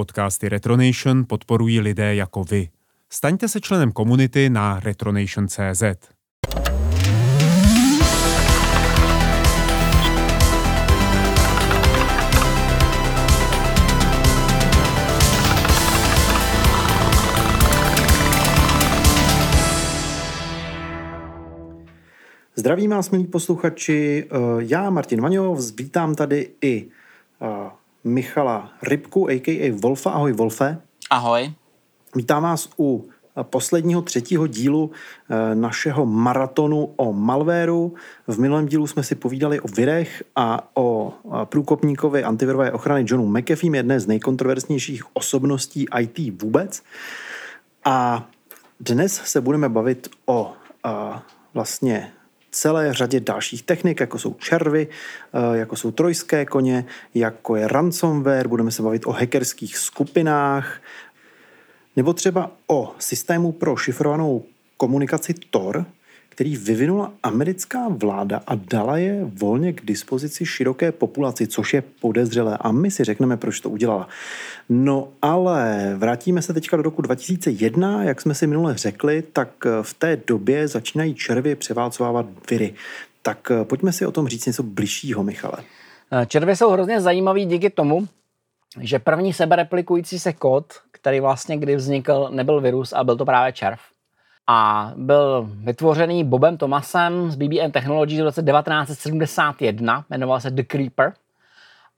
Podcasty Retronation podporují lidé jako vy. Staňte se členem komunity na retronation.cz. Zdravím vás, milí posluchači. Eh, já, Martin Vaňov, vítám tady i eh, Michala Rybku, a.k.a. Wolfa. Ahoj, Wolfe. Ahoj. Vítám vás u posledního třetího dílu eh, našeho maratonu o malvéru. V minulém dílu jsme si povídali o virech a o průkopníkovi antivirové ochrany Johnu McAfee, jedné z nejkontroverznějších osobností IT vůbec. A dnes se budeme bavit o vlastně celé řadě dalších technik, jako jsou červy, eh, jako jsou trojské koně, jako je ransomware, budeme se bavit o hackerských skupinách, nebo třeba o systému pro šifrovanou komunikaci Tor, který vyvinula americká vláda a dala je volně k dispozici široké populaci, což je podezřelé. A my si řekneme, proč to udělala. No ale vrátíme se teďka do roku 2001, jak jsme si minule řekli, tak v té době začínají červy převálcovávat viry. Tak pojďme si o tom říct něco bližšího, Michale. Červy jsou hrozně zajímavý díky tomu, že první sebereplikující se kód, který vlastně kdy vznikl, nebyl virus a byl to právě červ a byl vytvořený Bobem Thomasem z BBM Technologies v roce 1971, jmenoval se The Creeper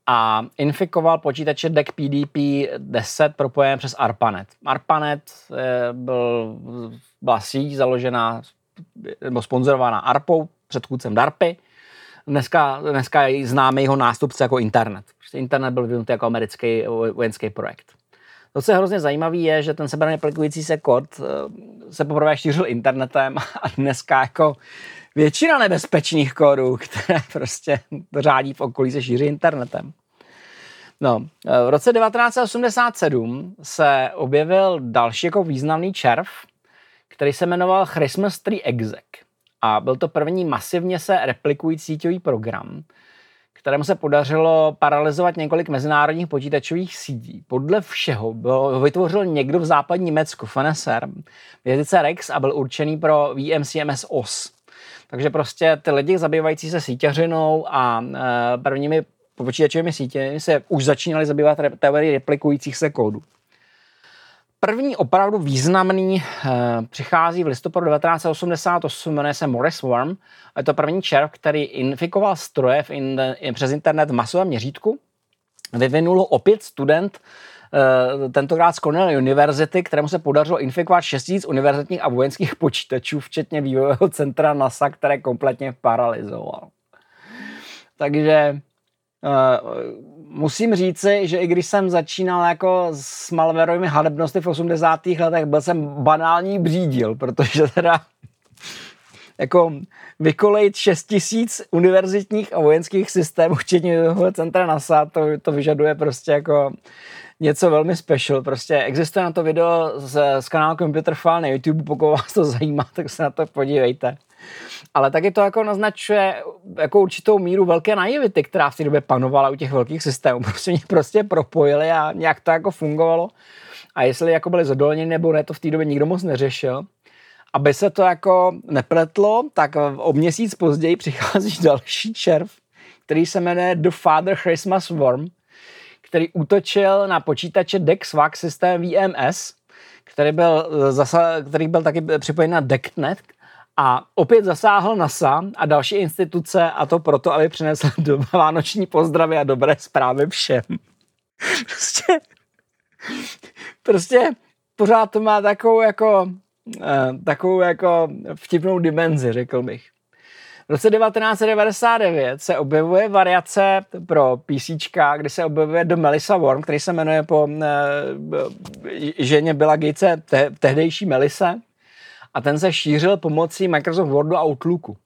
a infikoval počítače DEC PDP-10 propojené přes ARPANET. ARPANET eh, byl, byla síť založená nebo sponzorovaná ARPou, předchůdcem DARPy. Dneska, dneska známe jeho nástupce jako internet. Internet byl vyvinutý jako americký vojenský projekt. To, co je hrozně zajímavé, je, že ten sebereplikující se kód eh, se poprvé šířil internetem a dneska jako většina nebezpečných kódů, které prostě řádí v okolí, se šíří internetem. No, eh, v roce 1987 se objevil další jako významný červ, který se jmenoval Christmas Tree Exec. A byl to první masivně se replikující síťový program, kterému se podařilo paralizovat několik mezinárodních počítačových sítí. Podle všeho bylo, vytvořil někdo v západní Německu, FNSR, v jazyce Rex a byl určený pro VMCMS OS. Takže prostě ty lidi zabývající se síťařinou a e, prvními počítačovými sítěmi se už začínali zabývat teorii replikujících se kódů. První opravdu významný eh, přichází v listopadu 1988, jmenuje se Morris Worm. Je to první červ, který infikoval stroje v in, přes internet v masovém měřítku. Vyvinul opět student eh, tentokrát z Cornell University, kterému se podařilo infikovat 6 000 univerzitních a vojenských počítačů, včetně vývojového centra NASA, které kompletně paralizoval. Takže Uh, musím říci, že i když jsem začínal jako s malwareovými hadebnosti v 80. letech, byl jsem banální břídil, protože teda jako vykolejit 6 tisíc univerzitních a vojenských systémů, včetně centra NASA, to, to vyžaduje prostě jako něco velmi special. Prostě existuje na to video z, z kanálu Computer File na YouTube, pokud vás to zajímá, tak se na to podívejte. Ale taky to jako naznačuje jako určitou míru velké naivity, která v té době panovala u těch velkých systémů. Prostě mě prostě propojili a nějak to jako fungovalo. A jestli jako byli zadolněni nebo ne, to v té době nikdo moc neřešil. Aby se to jako nepletlo, tak o měsíc později přichází další červ, který se jmenuje The Father Christmas Worm, který útočil na počítače DEXVAC systém VMS, který byl, zase, který byl taky připojen na DECnet a opět zasáhl NASA a další instituce a to proto, aby přinesl do vánoční pozdravy a dobré zprávy všem. Prostě, prostě pořád to má takovou jako, eh, takovou jako vtipnou dimenzi, řekl bych. V roce 1999 se objevuje variace pro PC, kdy se objevuje The Melissa Worm, který se jmenuje po eh, ženě Billa Gatese, te, tehdejší Melise a ten se šířil pomocí Microsoft Wordu a Outlooku.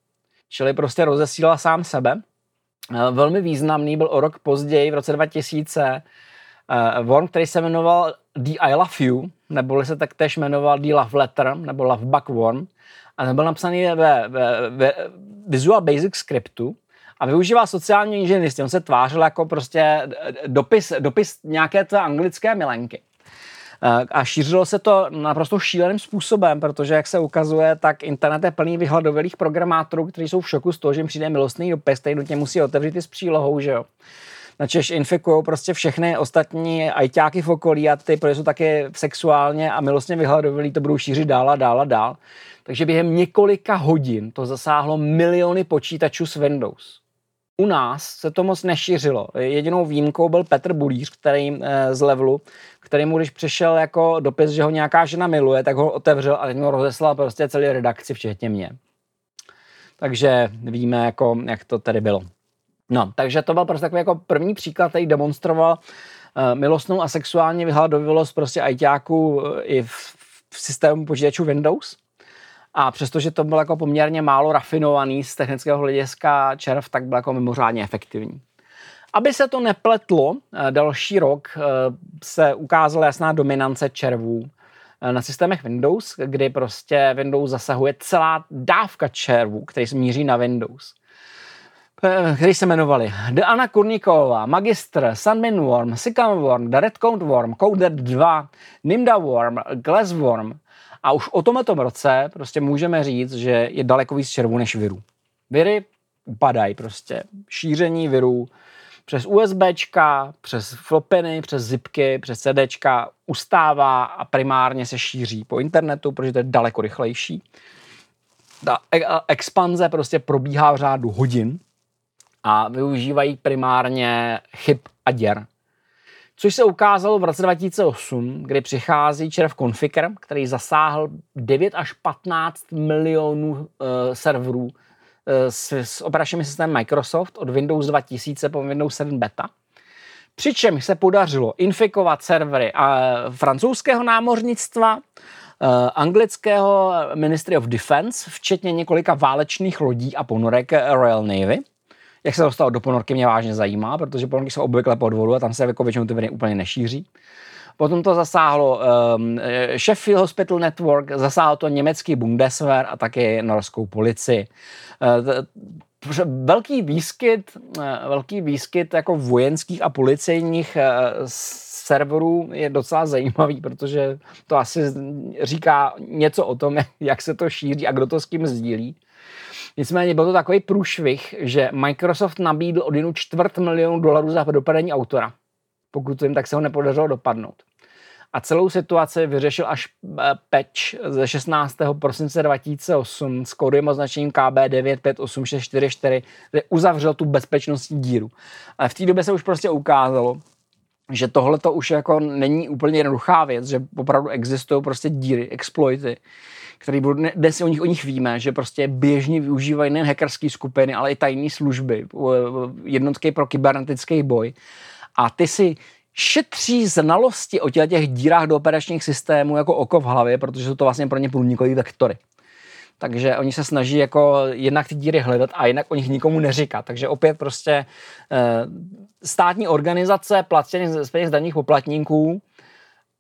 Čili prostě rozesílal sám sebe. Eh, velmi významný byl o rok později, v roce 2000, uh, worm, který se jmenoval The I Love You, nebo se taktéž jmenoval The Love Letter, nebo Love Bug Worm. A ten byl napsaný ve, ve, ve Visual Basic scriptu a využíval sociální inženýrství. On se tvářil jako prostě dopis, dopis nějaké té anglické milenky. A šířilo se to naprosto šíleným způsobem, protože, jak se ukazuje, tak internet je plný vyhladovělých programátorů, kteří jsou v šoku z toho, že jim přijde milostný dopis, který nutně musí otevřít i s přílohou, že jo načež infikují prostě všechny ostatní ajťáky v okolí a ty, protože jsou taky sexuálně a milostně vyhladovělí, to budou šířit dál a dál a dál. Takže během několika hodin to zasáhlo miliony počítačů s Windows. U nás se to moc nešířilo. Jedinou výjimkou byl Petr Bulíř, který e, z Levelu, který mu, když přišel jako dopis, že ho nějaká žena miluje, tak ho otevřel a teď mu rozeslal prostě celý redakci, včetně mě. Takže víme, jako, jak to tedy bylo. No, takže to byl prostě takový jako první příklad, který demonstroval uh, milostnou a sexuální vyhladovilost prostě ajťáků uh, i v, v systému počítačů Windows. A přestože to bylo jako poměrně málo rafinovaný z technického hlediska červ, tak byl jako mimořádně efektivní. Aby se to nepletlo, eh, další rok se ukázala jasná dominance červů na systémech Windows, kdy prostě Windows zasahuje celá dávka červů, který smíří na Windows. Eh, který se jmenovali Anna Kurniková, Magistr, Sunmin Worm, Sycam Worm, The Red Count Worm, Coder 2, Nimda Worm, Glass Worm. A už o tomto roce prostě můžeme říct, že je daleko víc červů než virů. Viry upadají prostě. Šíření virů přes USBčka, přes flopeny, přes zipky, přes CDčka ustává a primárně se šíří po internetu, protože to je daleko rychlejší. Ta e- expanze prostě probíhá v řádu hodin a využívají primárně chyb a děr. Což se ukázalo v roce 2008, kdy přichází červ Conficker, který zasáhl 9 až 15 milionů uh, serverů uh, s, s operačním systémem Microsoft od Windows 2000 po Windows 7 Beta. Přičemž se podařilo infikovat servery uh, francouzského námořnictva, anglického Ministry of Defense, včetně několika válečných lodí a ponorek Royal Navy – jak se dostal do ponorky, mě vážně zajímá, protože ponorky jsou obvykle pod vodu a tam se jako většinou ty viny úplně nešíří. Potom to zasáhlo um, Sheffield Hospital Network, zasáhlo to německý Bundeswehr a taky norskou policii. Uh, velký výskyt, uh, velký výskyt jako vojenských a policejních serverů je docela zajímavý, protože to asi říká něco o tom, jak se to šíří a kdo to s kým sdílí. Nicméně byl to takový průšvih, že Microsoft nabídl od jinu čtvrt milionu dolarů za dopadení autora. Pokud jim, tak se ho nepodařilo dopadnout. A celou situaci vyřešil až eh, patch ze 16. prosince 2008 s kódovým označením KB958644, kde uzavřel tu bezpečnostní díru. Ale v té době se už prostě ukázalo, že tohle to už jako není úplně jednoduchá věc, že opravdu existují prostě díry, exploity, který budou, dnes o nich, o nich víme, že prostě běžně využívají nejen hackerské skupiny, ale i tajné služby, jednotky pro kybernetický boj. A ty si šetří znalosti o těch dírách do operačních systémů jako oko v hlavě, protože jsou to vlastně pro ně průnikové vektory. Takže oni se snaží jako jednak ty díry hledat a jinak o nich nikomu neříkat. Takže opět prostě e, státní organizace placené z peněz daných poplatníků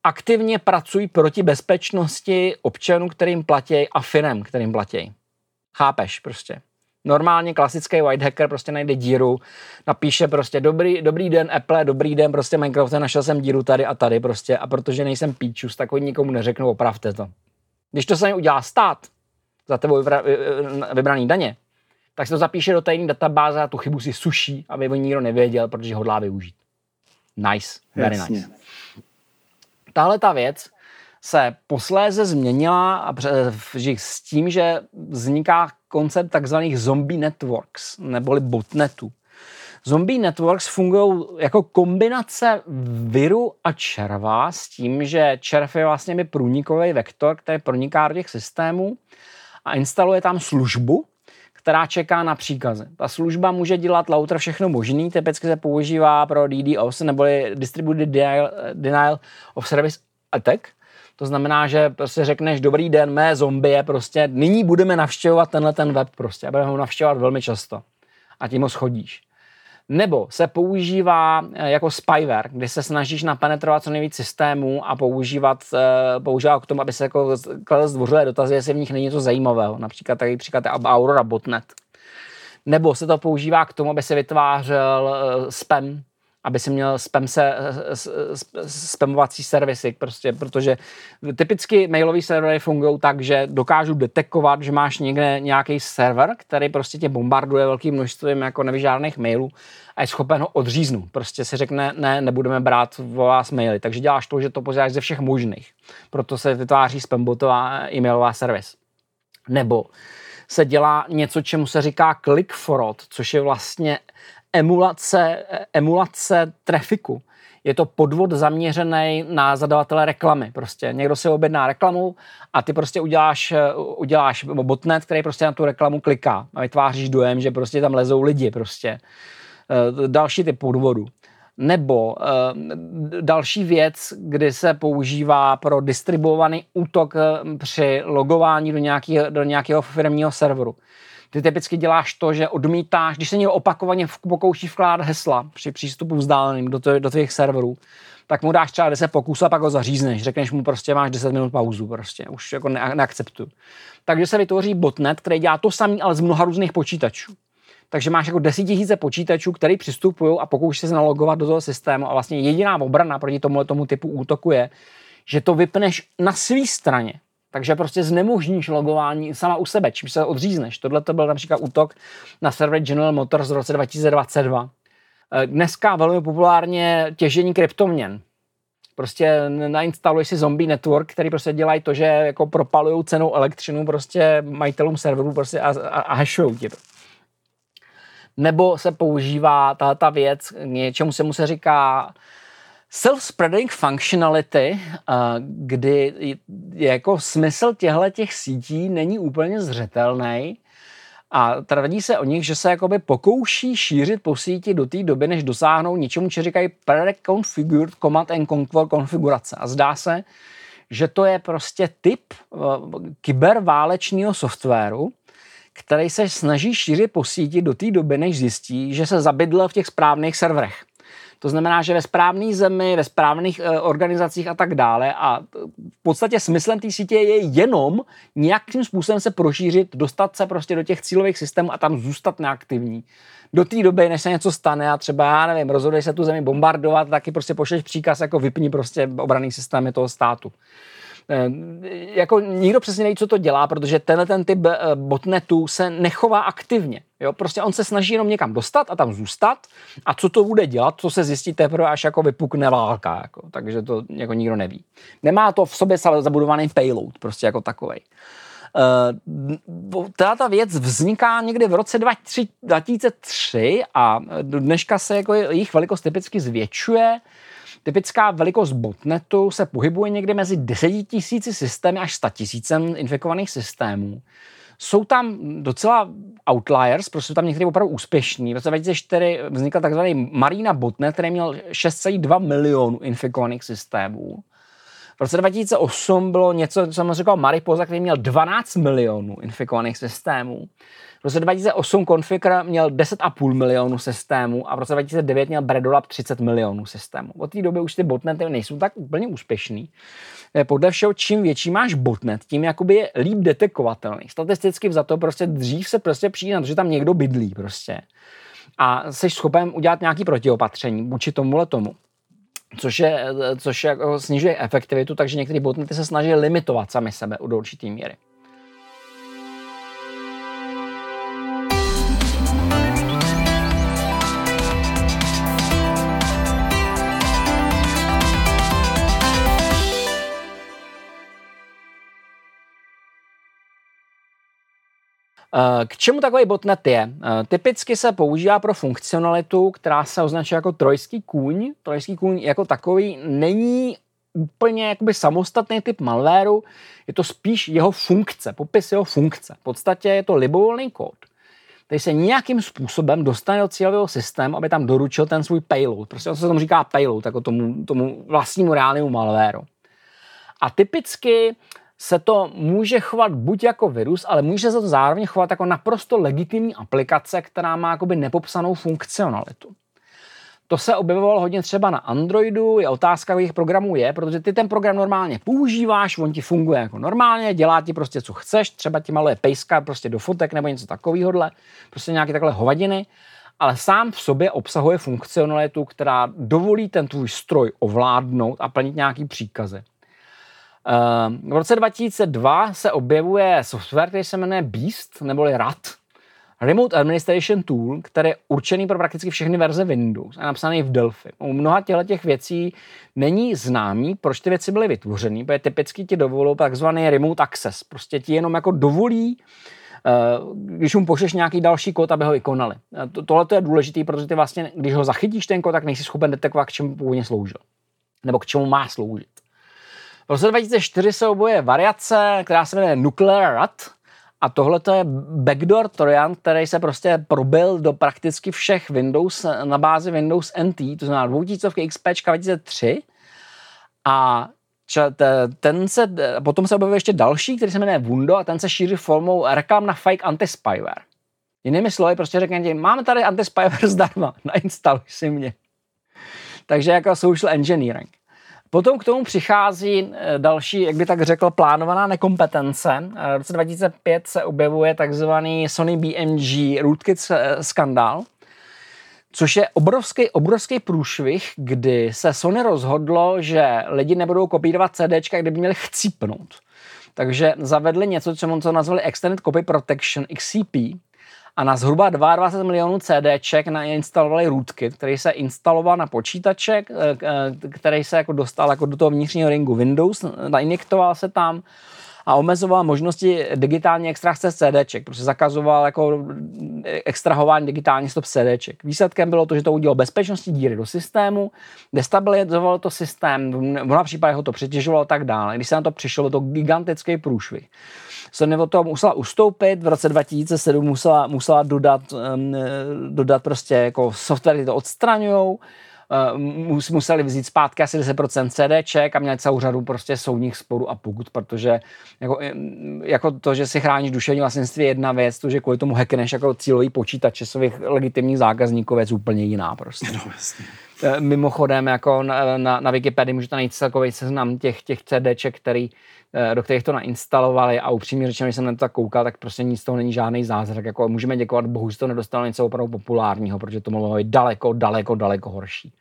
aktivně pracují proti bezpečnosti občanů, kterým platí a firm, kterým platí. Chápeš prostě. Normálně klasický white hacker prostě najde díru, napíše prostě dobrý, dobrý den Apple, dobrý den prostě Minecraft, našel jsem díru tady a tady prostě a protože nejsem píčus, tak oni nikomu neřeknou, opravte to. Když to sami udělá stát za tebou vybraný daně, tak se to zapíše do tajné databáze a tu chybu si suší, aby o nikdo nevěděl, protože hodlá využít. Nice, very Jasně. nice tahle ta věc se posléze změnila a s tím, že vzniká koncept takzvaných zombie networks, neboli botnetů. Zombie networks fungují jako kombinace viru a červa s tím, že červ je vlastně průnikový vektor, který proniká do těch systémů a instaluje tam službu, která čeká na příkazy. Ta služba může dělat louter všechno možný, typicky se používá pro DDoS neboli Distributed Denial, Denial of Service Attack. To znamená, že prostě řekneš, dobrý den, mé zombie, prostě nyní budeme navštěvovat tenhle ten web prostě a budeme ho navštěvovat velmi často. A tím ho schodíš. Nebo se používá eh, jako spyware, kdy se snažíš napenetrovat co nejvíc systémů a používat, eh, používat k tomu, aby se jako kladl zdvořilé dotazy, jestli v nich není něco zajímavého. Například tady příklad Aurora Botnet. nebo se to používá k tomu, aby se vytvářel uh, spam, aby si měl spam se, spamovací servisy, prostě, protože typicky mailové servery fungují tak, že dokážu detekovat, že máš někde nějaký server, který prostě tě bombarduje velkým množstvím jako nevyžádných mailů a je schopen ho odříznout. Prostě si řekne, ne, nebudeme brát o vás maily. Takže děláš to, že to posíláš ze všech možných. Proto se vytváří spambotová e-mailová servis. Nebo se dělá něco, čemu se říká click forward, což je vlastně emulace, emulace trafiku. Je to podvod zaměřený na zadavatele reklamy. Prostě někdo si objedná reklamu a ty prostě uděláš, uděláš botnet, který prostě na tu reklamu kliká a vytváříš dojem, že prostě tam lezou lidi prostě. Eh, další typ podvodu. Nebo uh, další věc, kdy se používá pro distribuovaný útok uh, při logování do, nějaký, do nějakého firmního serveru. Ty typicky děláš to, že odmítáš, když se někdo opakovaně pokouší vkládat hesla při přístupu vzdáleným do, do tvých serverů, tak mu dáš třeba 10 pokusů a pak ho zařízneš. Řekneš mu prostě, máš 10 minut pauzu, prostě, už jako ne, neakceptuju. Takže se vytvoří botnet, který dělá to samý, ale z mnoha různých počítačů. Takže máš jako desítisíce počítačů, který přistupují a pokouší se nalogovat do toho systému a vlastně jediná obrana proti tomu, tomu typu útoku je, že to vypneš na své straně. Takže prostě znemožníš logování sama u sebe, čím se odřízneš. Tohle to byl například útok na server General Motors v roce 2022. Eh, dneska velmi populárně těžení kryptoměn. Prostě nainstaluješ si zombie network, který prostě dělají to, že jako propalují cenou elektřinu prostě majitelům serverů prostě a, a, a ti to. Nebo se používá ta, ta věc, něčemu se mu se říká Self-spreading functionality, kdy jako smysl těchto těch sítí není úplně zřetelný a tvrdí se o nich, že se jakoby pokouší šířit po síti do té doby, než dosáhnou něčemu, co říkají pre-configured command and control konfigurace. A zdá se, že to je prostě typ uh, kyberválečného softwaru, který se snaží šířit po síti do té doby, než zjistí, že se zabydl v těch správných serverech. To znamená, že ve správné zemi, ve správných e, organizacích a tak dále. A v podstatě smyslem té sítě je jenom nějakým způsobem se prošířit, dostat se prostě do těch cílových systémů a tam zůstat neaktivní. Do té doby, než se něco stane a třeba, já nevím, rozhoduješ se tu zemi bombardovat, taky prostě pošleš příkaz, jako vypni prostě obraný systémy toho státu. Eh, jako nikdo přesně neví, co to dělá, protože tenhle ten typ eh, botnetu se nechová aktivně. Jo? Prostě on se snaží jenom někam dostat a tam zůstat a co to bude dělat, to se zjistí teprve, až jako vypukne válka. Jako. Takže to jako nikdo neví. Nemá to v sobě zabudovaný payload, prostě jako takovej. Uh, ta věc vzniká někdy v roce 2003 a dneška se jako jejich velikost typicky zvětšuje. Typická velikost botnetu se pohybuje někde mezi 10 000 systémy až 100 000 infikovaných systémů. Jsou tam docela outliers, prostě jsou tam některé opravdu úspěšní. V roce 2004 vznikl takzvaný Marina botnet, který měl 6,2 milionů infikovaných systémů. V roce 2008 bylo něco, co jsem říkal Mariposa, který měl 12 milionů infikovaných systémů. Roce 2008 Configure měl 10,5 milionů systémů a v roce 2009 měl Bredolab 30 milionů systémů. Od té doby už ty botnety nejsou tak úplně úspěšný. Eh, podle všeho, čím větší máš botnet, tím jakoby je líp detekovatelný. Statisticky za to prostě dřív se prostě přijde na to, že tam někdo bydlí prostě. A jsi schopen udělat nějaký protiopatření vůči tomuhle tomu což, je, eh, což jako snižuje efektivitu, takže některé botnety se snaží limitovat sami sebe do určitý míry. K čemu takový botnet je? Eh, typicky se používá pro funkcionalitu, která se označuje jako trojský kůň. Trojský kůň jako takový není úplně jakoby samostatný typ malwareu, je to spíš jeho funkce, popis jeho funkce. V podstatě je to libovolný kód, který se nějakým způsobem dostane do cílového systému, aby tam doručil ten svůj payload. Prostě on se tomu říká payload, jako tomu, tomu vlastnímu reálnému malwareu. A typicky se to může chovat buď jako virus, ale může se to zároveň chovat jako naprosto legitimní aplikace, která má jakoby nepopsanou funkcionalitu. To se objevovalo hodně třeba na Androidu, je otázka, jakých programů je, protože ty ten program normálně používáš, on ti funguje jako normálně, dělá ti prostě, co chceš, třeba ti malé pejska prostě do fotek nebo něco takového, prostě nějaké takhle hovadiny, ale sám v sobě obsahuje funkcionalitu, která dovolí ten tvůj stroj ovládnout a plnit nějaký příkazy. Ehm, v roce 2002 se objevuje software, který se jmenuje Beast, neboli RAT, Remote Administration Tool, který je určený pro prakticky všechny verze Windows a napsaný v Delphi. U mnoha těch věcí není známý, proč ty věci byly vytvořeny, protože typicky ti dovolují takzvaný remote access. Prostě ti jenom jako dovolí eh, když mu pošleš nějaký další kód, aby ho vykonali. Eh, tohle je důležité, protože ty vlastně, když ho zachytíš ten kód, tak nejsi schopen detekovat, k čemu původně sloužil. Nebo k čemu má sloužit. V roce 2004 se oboje variace, která se jmenuje Nuclear Rat, a tohle je backdoor trojan, který se prostě probil do prakticky všech Windows na bázi Windows NT, to znamená 2000 XP 2003. A ten se, potom se objevuje ještě další, který se jmenuje Wundo a ten se šíří formou reklam na fake anti-spyware. Jinými slovy, prostě řekne máme tady anti-spyware zdarma, nainstaluj si mě. Takže jako social engineering. Potom k tomu přichází eh, další, jak by tak řekl, plánovaná nekompetence. Eh, v roce 2005 se objevuje takzvaný Sony BMG rootkit eh, skandál, což je obrovský, obrovský průšvih, kdy se Sony rozhodlo, že lidi nebudou kopírovat CDčka, kdyby měli chcípnout. Takže zavedli něco, co nazvali Extended Copy Protection, XCP, a na zhruba 22 milionů CDček nainstalovali rootkit, který se instaloval na počítaček, eh, eh, který se jako dostal jako do toho vnitřního ringu Windows, nainjektoval se tam a omezoval možnosti digitální extrakce CDček, protože zakazoval jako extrahování digitální stop CDček. Výsledkem bylo to, že to udělalo bezpečnostní díry do systému, destabilizovalo to systém, v mnoha případech ho to přetěžovalo a tak dále. Když se na to přišlo, to gigantický průšvih. Sony od toho musela ustoupit, v roce 2007 musela, musela dodat, um, dodat prostě jako software, to odstraňují, uh, museli vzít zpátky asi 10% CDček a měli celou řadu prostě soudních sporů a pokut, protože jako, jako to, že si chráníš duševní vlastnictví je jedna věc, to, že kvůli tomu hackneš jako cílový počítač svých legitimních zákazníků je úplně jiná prostě. No, jasně. Eh, mimochodem, jako na, na, na Wikipedii můžete najít celkový seznam těch, těch CDček, který, eh, do kterých to nainstalovali a upřímně řečeno, když jsem na to tak koukal, tak prostě nic z toho není žádný zázrak. Jako můžeme děkovat Bohu, že to nedostalo něco opravdu populárního, protože to mohlo být daleko, daleko, daleko horší.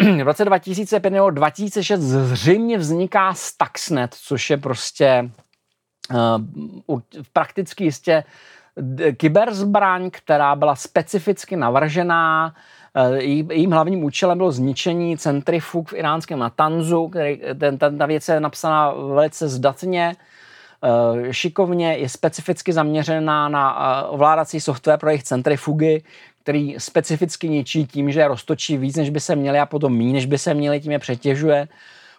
V roce 2005 nebo 2006 zřejmě vzniká Stuxnet, což je prostě uh, prakticky jistě kyberzbraň, která byla specificky navržená Eh, jejím hlavním účelem bylo zničení centrifug v iránském Natanzu, který, ten, ten, ta věc je napsaná velice zdatně, eh, šikovně, je specificky zaměřená na eh, ovládací software pro jejich centrifugy, který specificky ničí tím, že roztočí víc, než by se měli a potom méně, než by se měli, tím je přetěžuje.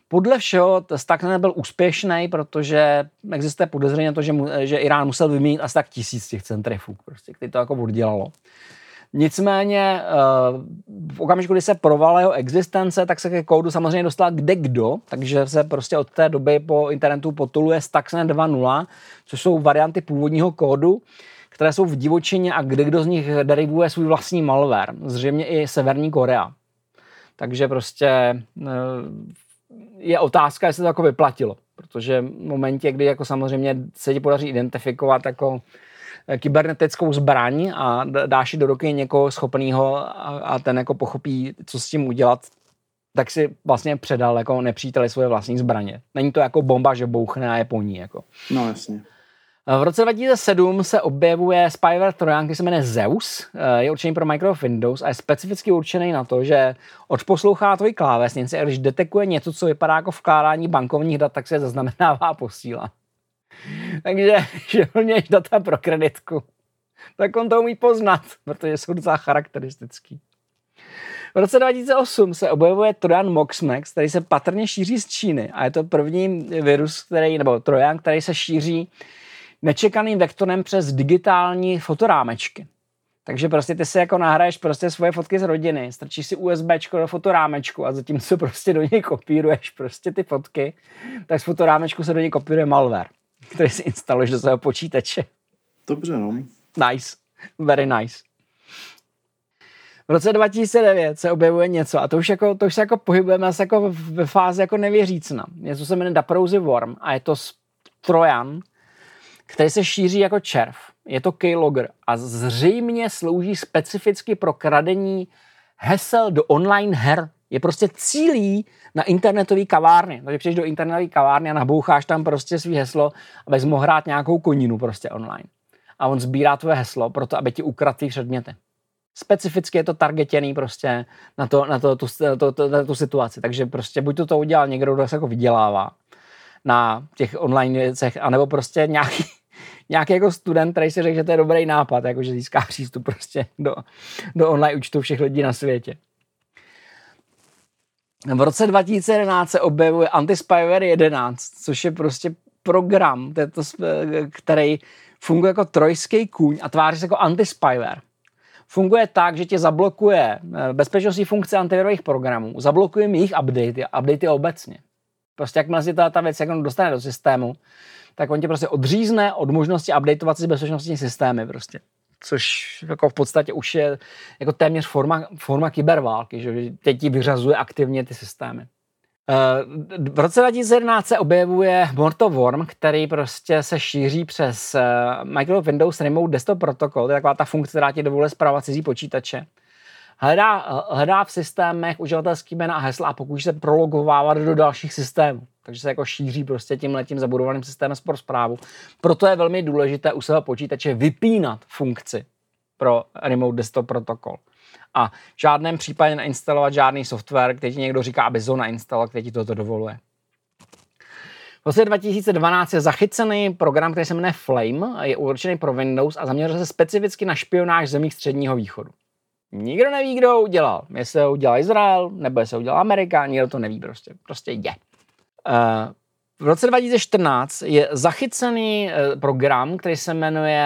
Podle všeho Stuxnet nebyl úspěšný, protože existuje podezření na to, že, mu, že Irán musel vyměnit asi tak tisíc těch centrifug, prostě, který to jako oddělalo. Nicméně eh, v okamžiku, kdy se provala jeho existence, tak se ke kódu samozřejmě dostal kde kdo, takže se prostě od té doby po internetu potuluje Stuxnet 2.0, což jsou varianty původního kódu, které jsou v divočině a kde kdo z nich derivuje svůj vlastní malware. Zřejmě i Severní Korea. Takže prostě eh, je otázka, jestli to jako vyplatilo. Protože v momentě, kdy jako samozřejmě se ti podaří identifikovat jako kybernetickou zbraň a dáš ji do ruky někoho schopného a ten jako pochopí, co s tím udělat, tak si vlastně předal jako nepříteli svoje vlastní zbraně. Není to jako bomba, že bouchne a je po ní. Jako. No jasně. Eh, v roce 2007 se objevuje spyware trojan, který se jmenuje Zeus, eh, je určený pro Microsoft Windows a je specificky určený na to, že odposlouchá tvůj klávesnici a když detekuje něco, co vypadá jako vkládání bankovních dat, tak se zaznamenává a posílá. Takže, že měš data pro kreditku, tak on to umí poznat, protože jsou docela charakteristický. V roce 2008 se objevuje Trojan Moxmex, který se patrně šíří z Číny a je to první virus, který, nebo Trojan, který se šíří nečekaným vektorem přes digitální fotorámečky. Takže prostě ty si jako nahraješ prostě svoje fotky z rodiny, strčíš si USB do fotorámečku a zatímco prostě do něj kopíruješ prostě ty fotky, tak z fotorámečku se do něj kopíruje malware který si instaluješ do svého počítače. Dobře, no. Nice. Very nice. v roce 2009 se objevuje něco a to už, jako, to už se jako pohybujeme asi jako ve fázi jako nevěřícna. Něco se jmenuje Daprosy Worm a je to Trojan, který se šíří jako červ. Je to keylogger a zřejmě slouží specificky pro kradení hesel do online her. Je prostě cílí na internetový kavárny. Takže přijdeš do internetové kavárny a naboucháš tam prostě svý heslo, abys mohl hrát nějakou koninu prostě online. A on sbírá tvoje heslo proto, aby ti ukradl ty předměty. Specificky je to targetěný prostě na, to, na, to, tu, to, to, na tu situaci. Takže prostě buď to to udělal někdo, kdo se jako vydělává na těch online věcech, anebo prostě nějaký, nějaký jako student, který si řekl, že to je dobrý nápad, jako že získá přístup prostě do, do online účtu všech lidí na světě. V roce 2011 se objevuje Anti-Spyware 11, což je prostě program, této, který funguje jako trojský kůň a tváří se jako anti-spyware. Funguje tak, že tě zablokuje eh, bezpečnostní funkce antivirových programů, zablokuje jejich updaty updaty obecně. Prostě jakmile si ta, ta věc jak dostane do systému, tak on tě prostě odřízne od možnosti updateovat si bezpečnostní systémy prostě. Což jako v podstatě už je jako téměř forma, forma kyberválky, že teď ti vyřazuje aktivně ty systémy. Eh, v roce 2011 se objevuje Morto Worm, který prostě se šíří přes eh, Microsoft Windows Remote Desktop Protocol, to je taková ta funkce, která ti dovoluje zpravovat cizí počítače. Hledá, hledá v systémech uživatelský jména a hesla a pokud se prologovávat do dalších systémů. Takže se jako šíří prostě tím letím zabudovaným systémem pro zprávu. Proto je velmi důležité u svého počítače vypínat funkci pro Remote Desktop Protocol a v žádném případě nainstalovat žádný software, který ti někdo říká, aby zóna instaloval, který ti toto dovoluje. V roce 2012 je zachycený program, který se jmenuje Flame, je určený pro Windows a zaměřuje se specificky na špionáž zemí středního východu. Nikdo neví, kdo ho udělal. Jestli ho udělal Izrael, nebo jestli ho udělal Amerika, nikdo to neví prostě. Prostě je. Uh, v roce 2014 je zachycený eh, program, který se jmenuje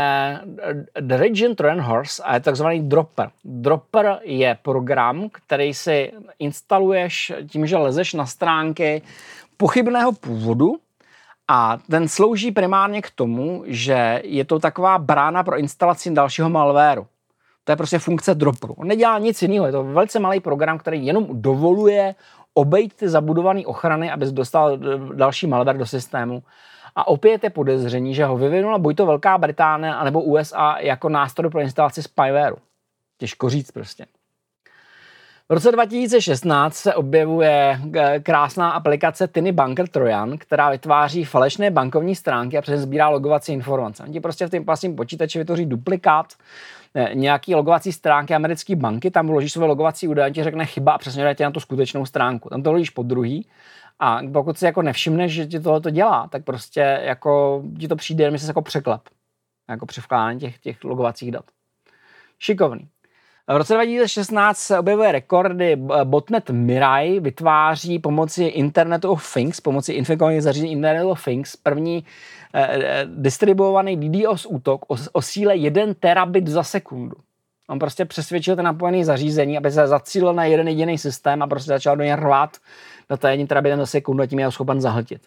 eh, The Region Trojan Horse a je takzvaný Dropper. Dropper je program, který si instaluješ tím, že lezeš na stránky pochybného původu a ten slouží primárně k tomu, že je to taková brána pro instalaci dalšího malvéru. To je prostě funkce dropperu. On nedělá nic jiného, je to velice malý program, který jenom dovoluje obejít ty zabudované ochrany, abys dostal další malware do systému. A opět je podezření, že ho vyvinula buď to Velká Británie, anebo USA jako nástroj pro instalaci spywareu. Těžko říct prostě. V roce 2016 se objevuje eh, krásná aplikace Tiny Banker Trojan, která vytváří falešné bankovní stránky a přes sbírá logovací informace. Oni prostě v tom vlastním počítači vytvoří duplikát Eh, nějaký logovací stránky americké banky, tam vložíš své logovací údaje, ti řekne chyba a přesně tě na tu skutečnou stránku. Tam to vložíš po druhý a pokud si jako nevšimneš, že ti tohle to dělá, tak prostě jako ti to přijde, jenom se jako překlep. Jako při vkládání těch, těch logovacích dat. Šikovný. V roce 2016 se objevuje rekordy. Botnet Mirai vytváří pomocí Internetu of Things, pomocí infikovaných zařízení Internet of Things, první eh, eh distribuovaný DDoS útok o, síle 1 terabit za sekundu. On prostě přesvědčil ten napojený zařízení, aby se zacílil na jeden jediný systém a prostě začal do něj rvát data 1 terabit za sekundu a tím je ho schopen zahltit.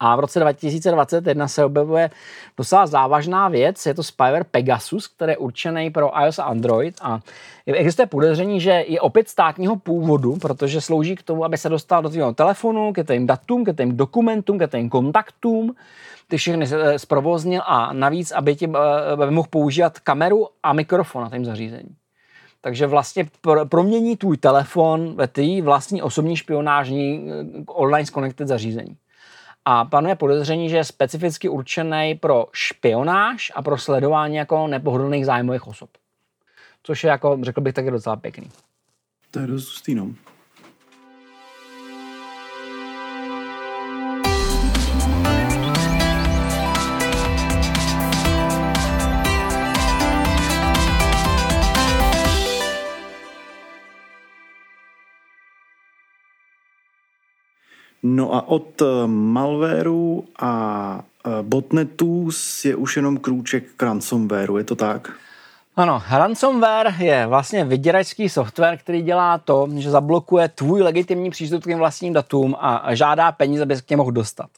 A v roce 2021 se objevuje docela závažná věc, je to spyware Pegasus, který je určený pro iOS a Android a existuje podezření, že je opět státního původu, protože slouží k tomu, aby se dostal do tvého telefonu, ke tvým datům, ke tvým dokumentům, ke tvým kontaktům, ty všechny eh, zprovoznil a navíc, aby, ti, eh, aby mohl používat kameru a mikrofon na tom zařízení. Takže vlastně promění tvůj telefon ve tvý vlastní osobní špionážní eh, online connected zařízení a panuje podezření, že je specificky určený pro špionáž a pro sledování jako nepohodlných zájmových osob. Což je jako, řekl bych, taky docela pěkný. To je dost hustý, no. No a od eh, malwareu a eh, botnetů je už jenom krůček k ransomwareu, je to tak? Ano, ransomware je vlastně vyděračský software, který dělá to, že zablokuje tvůj legitimní přístup k vlastním datům a žádá peníze, aby se k mohl dostat.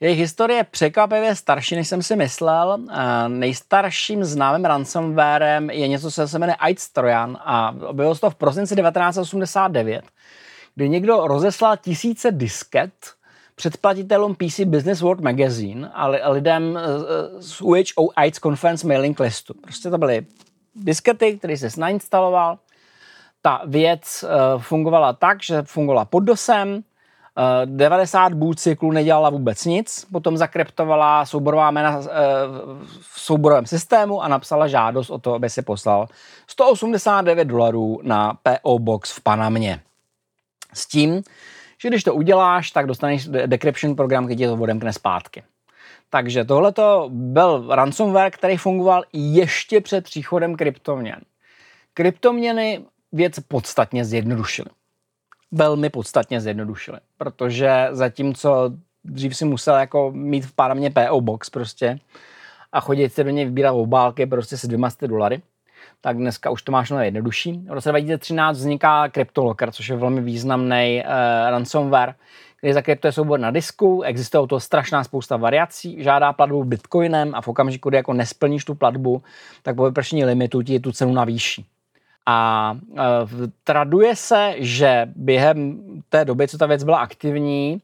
Jejich historie je překvapivě starší, než jsem si myslel. Nejstarším známým ransomwarem je něco, co se jmenuje AIDS Trojan a objevilo se to v prosinci 1989, kdy někdo rozeslal tisíce disket předplatitelům PC Business World Magazine a lidem z WHO AIDS Conference mailing listu. Prostě to byly diskety, které se nainstaloval. Ta věc fungovala tak, že fungovala pod DOSem, 90 boot cyklů nedělala vůbec nic, potom zakryptovala souborová jména eh, v souborovém systému a napsala žádost o to, aby si poslal 189 dolarů na PO Box v Panamě. S tím, že když to uděláš, tak dostaneš decryption program, který ti to odemkne zpátky. Takže tohle byl ransomware, který fungoval ještě před příchodem kryptoměn. Kryptoměny věc podstatně zjednodušily velmi podstatně zjednodušili, protože zatímco dřív si musel jako mít v pár mě PO Box prostě a chodit si do něj vybírat obálky prostě se 200 dolary, tak dneska už to máš mnohem jednodušší. V roce 2013 vzniká CryptoLocker, což je velmi významný uh, ransomware, který zakryptuje soubor na disku, existuje to strašná spousta variací, žádá platbu bitcoinem a v okamžiku, kdy jako nesplníš tu platbu, tak po vypršení limitu ti tu cenu navýší. A uh, traduje se, že během té doby, co ta věc byla aktivní,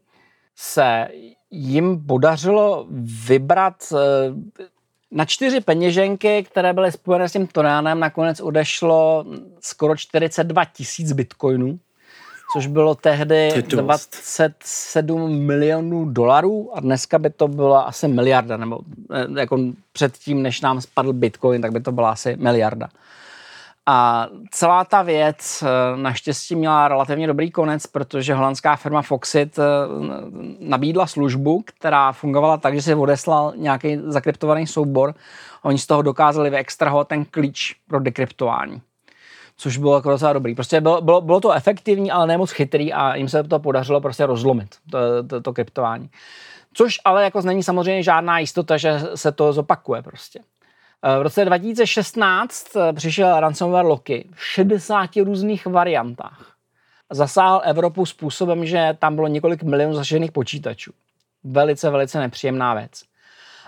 se jim podařilo vybrat uh, na čtyři peněženky, které byly spojené s tím Tonánem, nakonec odešlo skoro 42 tisíc bitcoinů, což bylo tehdy 27 milionů dolarů a dneska by to byla asi miliarda, nebo jako předtím, než nám spadl bitcoin, tak by to byla asi miliarda. A celá ta věc eh, naštěstí měla relativně dobrý konec, protože holandská firma Foxit eh, nabídla službu, která fungovala tak, že si odeslal nějaký zakryptovaný soubor. Oni z toho dokázali vyextrahovat ten klíč pro dekryptování což bylo jako docela dobrý. Prostě bylo, bylo, bylo to efektivní, ale nemoc chytrý a jim se to podařilo prostě rozlomit, to, to, to kryptování. Což ale jako není samozřejmě žádná jistota, že se to zopakuje prostě. Eh, v roce 2016 eh, přišel ransomware Loki v 60 různých variantách. Zasáhl Evropu způsobem, že tam bylo několik milionů zažených počítačů. Velice, velice nepříjemná věc.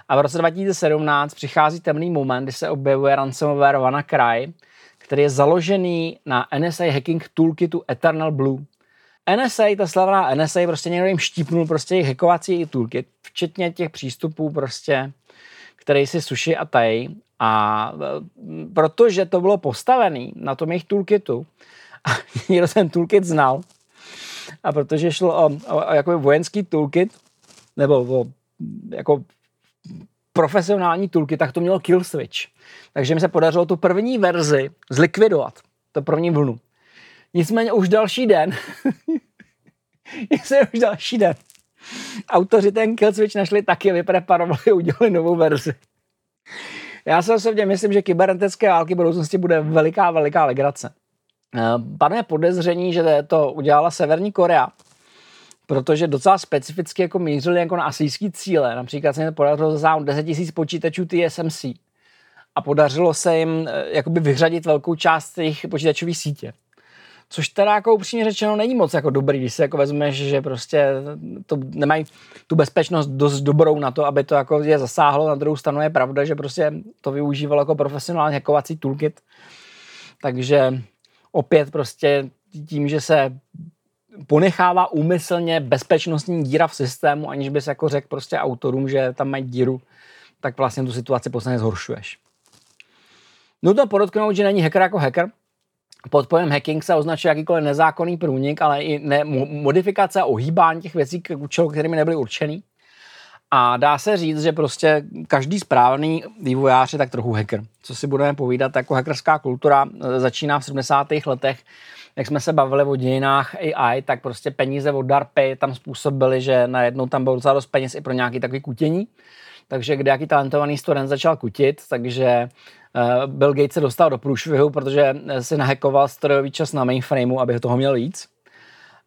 A v roce 2017 přichází temný moment, kdy se objevuje ransomware WannaCry, který je založený na NSA hacking toolkitu Eternal Blue. NSA, ta slavná NSA, prostě někdo jim štípnul prostě jejich hackovací toolkit, včetně těch přístupů prostě který si suši a taj. A e, protože to bylo postavené na tom jejich toolkitu, a někdo ten toolkit znal, a protože šlo o, o, o jako vojenský toolkit, nebo o jako profesionální toolkit, tak to mělo kill switch. Takže mi se podařilo tu první verzi zlikvidovat, to první vlnu. Nicméně už další den, nicméně už další den, autoři ten kill switch našli taky, vypreparovali udělali novou verzi. Já se osobně myslím, že kybernetické války v budoucnosti bude veliká, veliká legrace. Eh, panuje podezření, že to udělala Severní Korea, protože docela specificky jako mířili jako na asijský cíle. Například se jim podařilo zasáhnout 10 000 počítačů TSMC a podařilo se jim eh, jakoby vyřadit velkou část jejich počítačové sítě. Což teda jako upřímně řečeno není moc jako dobrý, když si jako vezmeš, že prostě to nemají tu bezpečnost dost dobrou na to, aby to jako je zasáhlo. Na druhou stranu je pravda, že prostě to využívalo jako profesionální hackovací toolkit. Takže opět prostě tím, že se ponechává úmyslně bezpečnostní díra v systému, aniž bys jako řekl prostě autorům, že tam mají díru, tak vlastně tu situaci posledně zhoršuješ. Nutno podotknout, že není hacker jako hacker, pod pojem hacking se označuje jakýkoliv nezákonný průnik, ale i ne, modifikace a ohýbání těch věcí k účelu, kterými nebyly určený. A dá se říct, že prostě každý správný vývojář je tak trochu hacker. Co si budeme povídat, jako hackerská kultura e, začíná v 70. letech, jak jsme se bavili o dějinách AI, tak prostě peníze od DARPy tam způsobily, že najednou tam bylo docela dost peněz i pro nějaký takový kutění. Takže kde jaký talentovaný student začal kutit, takže Eh, Bill Gates se dostal do průšvihu, protože eh, si nahekoval strojový čas na mainframeu, aby toho měl víc.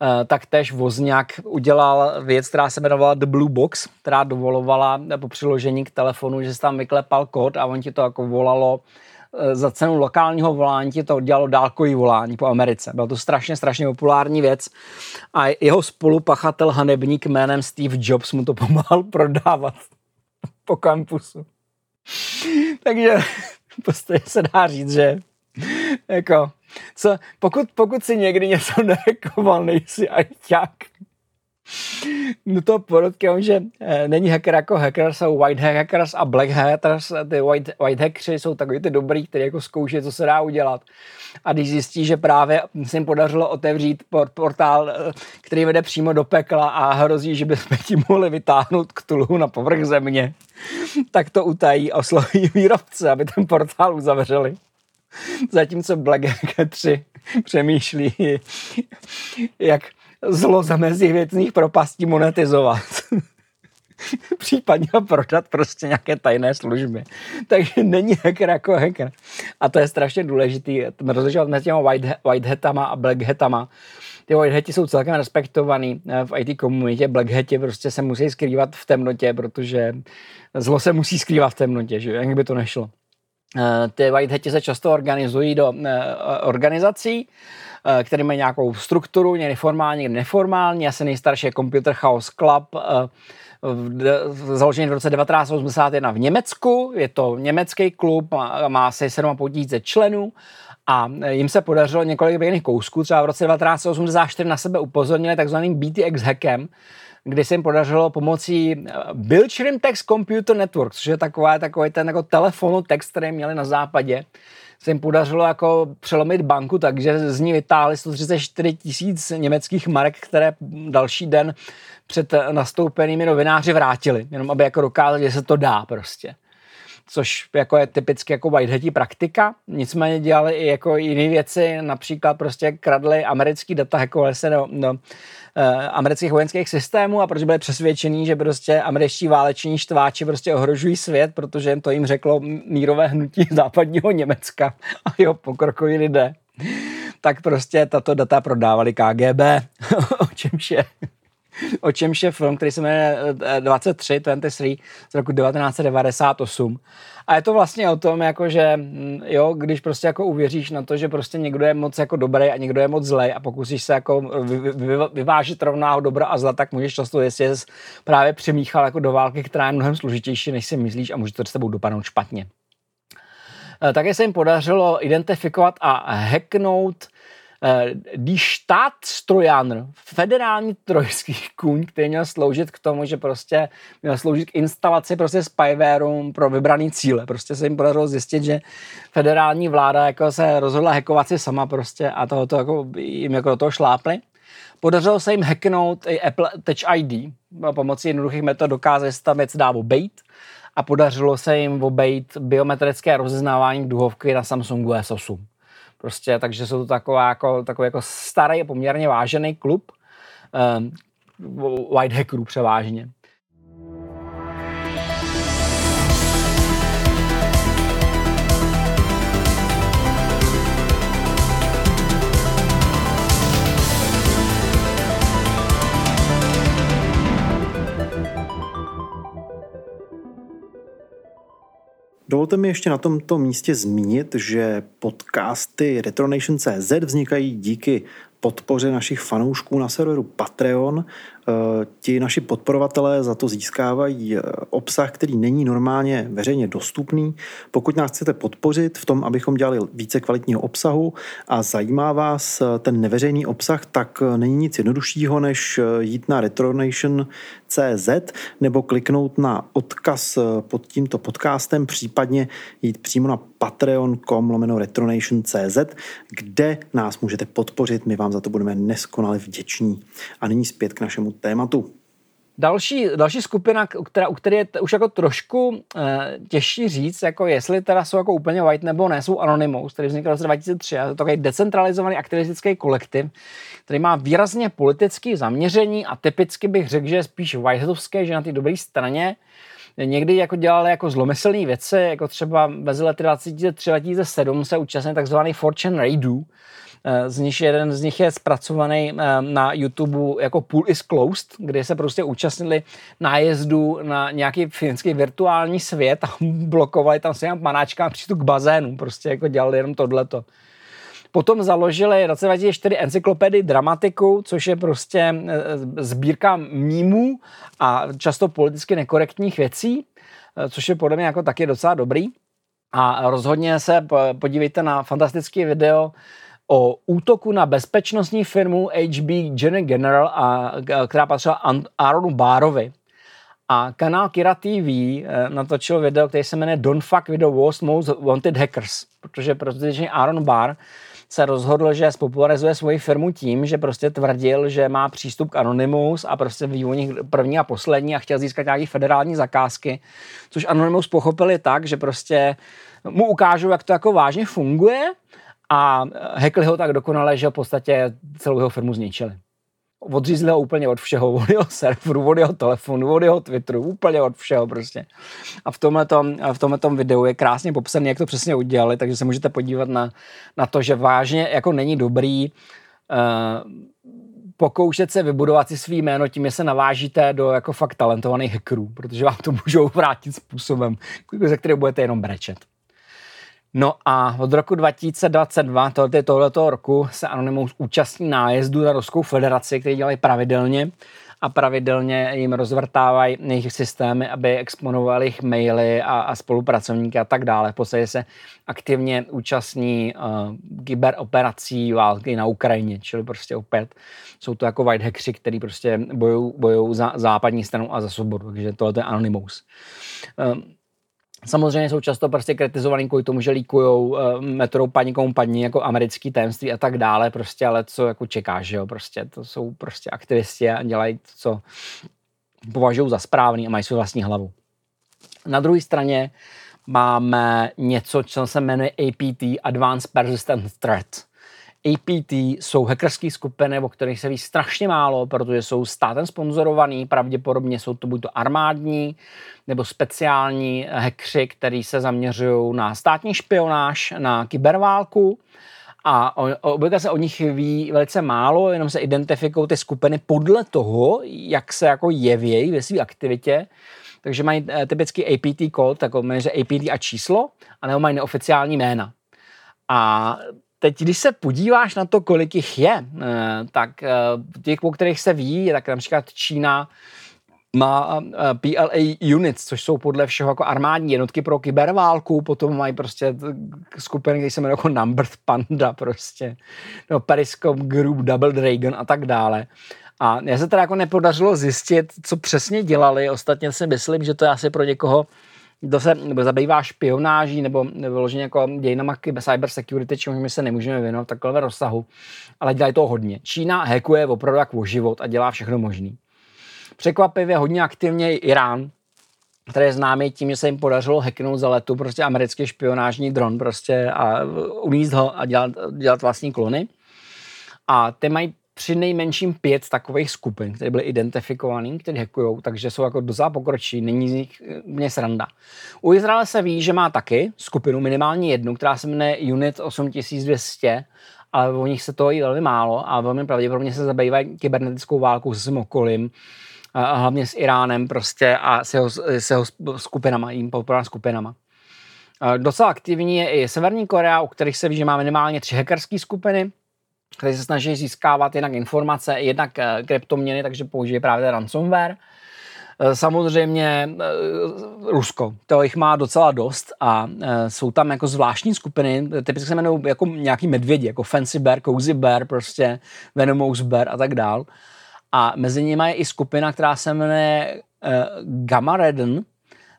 Eh, tak tež Vozňák udělal věc, která se jmenovala The Blue Box, která dovolovala po přiložení k telefonu, že se tam vyklepal kód a on ti to jako volalo za cenu lokálního volání ti to dělalo dálkový volání po Americe. Byla to strašně, strašně populární věc a jeho spolupachatel hanebník jménem Steve Jobs mu to pomáhal prodávat po kampusu. Takže prostě se dá říct, že jako, co, pokud, pokud si někdy něco nerekoval, nejsi ajťák, No to podotkám, že e, není hacker jako hacker, jsou white hackers a black hackers. Ty white, white hackers jsou takový ty dobrý, kteří jako zkouší, co se dá udělat. A když zjistí, že právě se jim podařilo otevřít portál, eh, který vede přímo do pekla a hrozí, že bychom tím mohli vytáhnout k tulu na povrch země, tak to utají a osloví výrobce, aby ten portál uzavřeli. Zatímco Black Hack 3 přemýšlí, jak zlo zamezí věcných propastí monetizovat. Případně prodat prostě nějaké tajné služby. Takže není hacker jako hacker. A to je strašně důležitý, rozlišovat mezi těma white, white hatama a black hatama. Ty white hati jsou celkem respektovaný eh, v IT komunitě, black hati prostě se musí skrývat v temnotě, protože zlo se musí skrývat v temnotě, že jak by to nešlo. Eh, ty white hati se často organizují do eh, organizací, Eh, který mají nějakou strukturu, někdy formální, někdy neformální. Asi nejstarší je Computer House Club, eh, založený v roce 1981 v Německu. Je to německý klub, má asi 7,5 tisíce členů a jim se podařilo několik jiných kousků. Třeba v roce 1984 na sebe upozornili takzvaným BTX hackem, kdy se jim podařilo pomocí eh, Bilchrim Text Computer Network, což je taková, takový ten jako telefonu text, který měli na západě, se jim podařilo jako přelomit banku, takže z ní vytáhli 134 tisíc německých marek, které další den před nastoupenými novináři vrátili, jenom aby jako dokázali, že se to dá prostě což jako je typicky jako white praktika. Nicméně dělali i jako jiné věci, například prostě kradli americký data, hackovali se do, do uh, amerických vojenských systémů a protože byli přesvědčení, že prostě američtí váleční štváči prostě ohrožují svět, protože to jim řeklo mírové hnutí západního Německa a jeho pokrokoví lidé tak prostě tato data prodávali KGB, o čemž je o čemž je film, který se jmenuje 23, eh, 23 z roku 1998. A je to vlastně o tom, jako že mm, jo, když prostě jako uvěříš na to, že prostě někdo je moc jako dobrý a někdo je moc zlej a pokusíš se jako vyvážit rovnáho dobra a zla, tak můžeš často jestli jsi právě přemíchal jako do války, která je mnohem složitější, než si myslíš a může to s tebou dopadnout špatně. Eh, také se jim podařilo identifikovat a hacknout Die Staatstrojaner, federální trojský kůň, který měl sloužit k tomu, že prostě měl sloužit k instalaci prostě spywareu pro vybraný cíle. Prostě se jim podařilo zjistit, že federální vláda jako se rozhodla hackovat si sama prostě a tohoto jako jim jako do toho šlápli. Podařilo se jim hacknout i Apple Touch ID. Pomocí jednoduchých metod dokázali se tam věc dá obejít a podařilo se jim obejít biometrické rozeznávání duhovky na Samsungu S8. Prostě, takže jsou to taková, jako, takový jako starý a poměrně vážený klub, um, white hackerů převážně. Dovolte mi ještě na tomto místě zmínit, že podcasty Retronation.cz vznikají díky podpoře našich fanoušků na serveru Patreon. Eh, ti naši podporovatelé za to získávají eh, obsah, který není normálně veřejně dostupný. Pokud nás chcete podpořit v tom, abychom dělali více kvalitního obsahu a zajímá vás eh, ten neveřejný obsah, tak není nic jednoduššího, než jít na retronation.cz nebo kliknout na odkaz pod tímto podcastem, případně jít přímo na patreon.com lomeno retronation.cz, kde nás můžete podpořit. My vám za to budeme neskonale vděční. A nyní zpět k našemu tématu. Další, další skupina, která, u které je už jako trošku e, těžší říct, jako jestli teda jsou jako úplně white nebo ne, jsou Anonymous, který vznikl v roce 2003. Je to takový decentralizovaný aktivistický kolektiv, který má výrazně politické zaměření a typicky bych řekl, že je spíš whiteheadovský, že na té dobré straně někdy jako dělali jako zlomyslné věci, jako třeba mezi lety 2003 2007 se účastnili takzvaný Fortune Raidů, Eh, z nich jeden z nich je zpracovaný eh, na YouTube jako Pool is Closed, kde se prostě účastnili nájezdu na nějaký finský virtuální svět a blokovali tam se panáčkám přístup k bazénu, prostě jako dělali jenom tohleto. Potom založili v roce 2004 encyklopedii Dramatiku, což je prostě eh, sbírka mýmů a často politicky nekorektních věcí, což je podle mě jako taky docela dobrý. A rozhodně se podívejte na fantastický video o útoku na bezpečnostní firmu HB General, a, která patřila Aaronu Bárovi. A kanál Kira TV eh, natočil video, který se jmenuje Don't Fuck with the Worst Most Wanted Hackers, protože protože Aaron Barr se rozhodl, že spopularizuje svoji firmu tím, že prostě tvrdil, že má přístup k Anonymous a prostě nich první a poslední a chtěl získat nějaký federální zakázky, což Anonymous pochopili tak, že prostě mu ukážou, jak to jako vážně funguje a hackli ho tak dokonale, že v podstatě celou jeho firmu zničili. Odřízli ho úplně od všeho, od jeho serveru, od jeho telefonu, od jeho Twitteru, úplně od všeho prostě. A v tomhle v tomhletom videu je krásně popsané, jak to přesně udělali, takže se můžete podívat na, na to, že vážně jako není dobrý uh, pokoušet se vybudovat si svý jméno tím, že se navážíte do jako fakt talentovaných hackerů, protože vám to můžou vrátit způsobem, ze kterého budete jenom brečet. No a od roku 2022, tohle, tohoto roku, se Anonymous účastní nájezdu na Ruskou federaci, který dělají pravidelně a pravidelně jim rozvrtávají jejich systémy, aby exponovali jejich maily a, a spolupracovníky a tak dále. V podstatě se aktivně účastní uh, kyberoperací války na Ukrajině, čili prostě opět jsou to jako white hackři, který prostě bojují za západní stranu a za svobodu, takže tohle je Anonymous. Um, Samozřejmě jsou často prostě kritizovaný kvůli tomu, že líkují uh, metrou panikou padní jako americký tajemství a tak dále, prostě, ale co jako čekáš, že jo, prostě, to jsou prostě aktivisti a dělají to, co považují za správný a mají svou vlastní hlavu. Na druhé straně máme něco, co se jmenuje APT, Advanced Persistent Threat. APT jsou hackerské skupiny, o kterých se ví strašně málo, protože jsou státem sponzorovaný, pravděpodobně jsou to buď to armádní nebo speciální hackři, který se zaměřují na státní špionáž, na kyberválku a obvykle se o nich ví velice málo, jenom se identifikují ty skupiny podle toho, jak se jako jevějí ve své aktivitě, takže mají eh, typicky APT kód, tak že APT a číslo, anebo mají neoficiální jména. A Teď, když se podíváš na to, kolik jich je, eh, tak eh, těch, o kterých se ví, tak například Čína má eh, PLA units, což jsou podle všeho jako armádní jednotky pro kyberválku, potom mají prostě skupiny, které se jmenují jako Numbered Panda prostě, no Periscope Group, Double Dragon a tak dále. A já se teda jako nepodařilo zjistit, co přesně dělali, ostatně si myslím, že to je asi pro někoho kdo se nebo zabývá špionáží nebo vyloženě jako dějinama cyber security, čemu my se nemůžeme věnovat takovém rozsahu, ale dělají to hodně. Čína hackuje opravdu jak o život a dělá všechno možný. Překvapivě hodně aktivně Irán, který je známý tím, že se jim podařilo hacknout za letu prostě americký špionážní dron prostě a uníst ho a dělat, dělat vlastní klony. A ty mají při nejmenším pět takových skupin, které byly identifikované, které hackují, takže jsou jako docela pokročí, není z nich eh, mě sranda. U Izraele se ví, že má taky skupinu, minimálně jednu, která se jmenuje Unit 8200, ale o nich se to jí velmi málo a velmi pravděpodobně se zabývají kybernetickou válkou s okolím, a hlavně s Iránem prostě a s jeho, s jeho skupinama, jim podporovanými skupinama. Docela aktivní je i Severní Korea, u kterých se ví, že má minimálně tři hackerské skupiny, který se snaží získávat jednak informace, jednak eh, kryptoměny, takže použije právě ransomware. Eh, samozřejmě eh, Rusko, to jich má docela dost a jsou tam jako zvláštní skupiny, typicky se jmenují jako nějaký medvědi, jako Fancy Bear, Cozy Bear, prostě Venomous Bear a tak dál. A mezi nimi je i skupina, která se jmenuje Gamma Redden,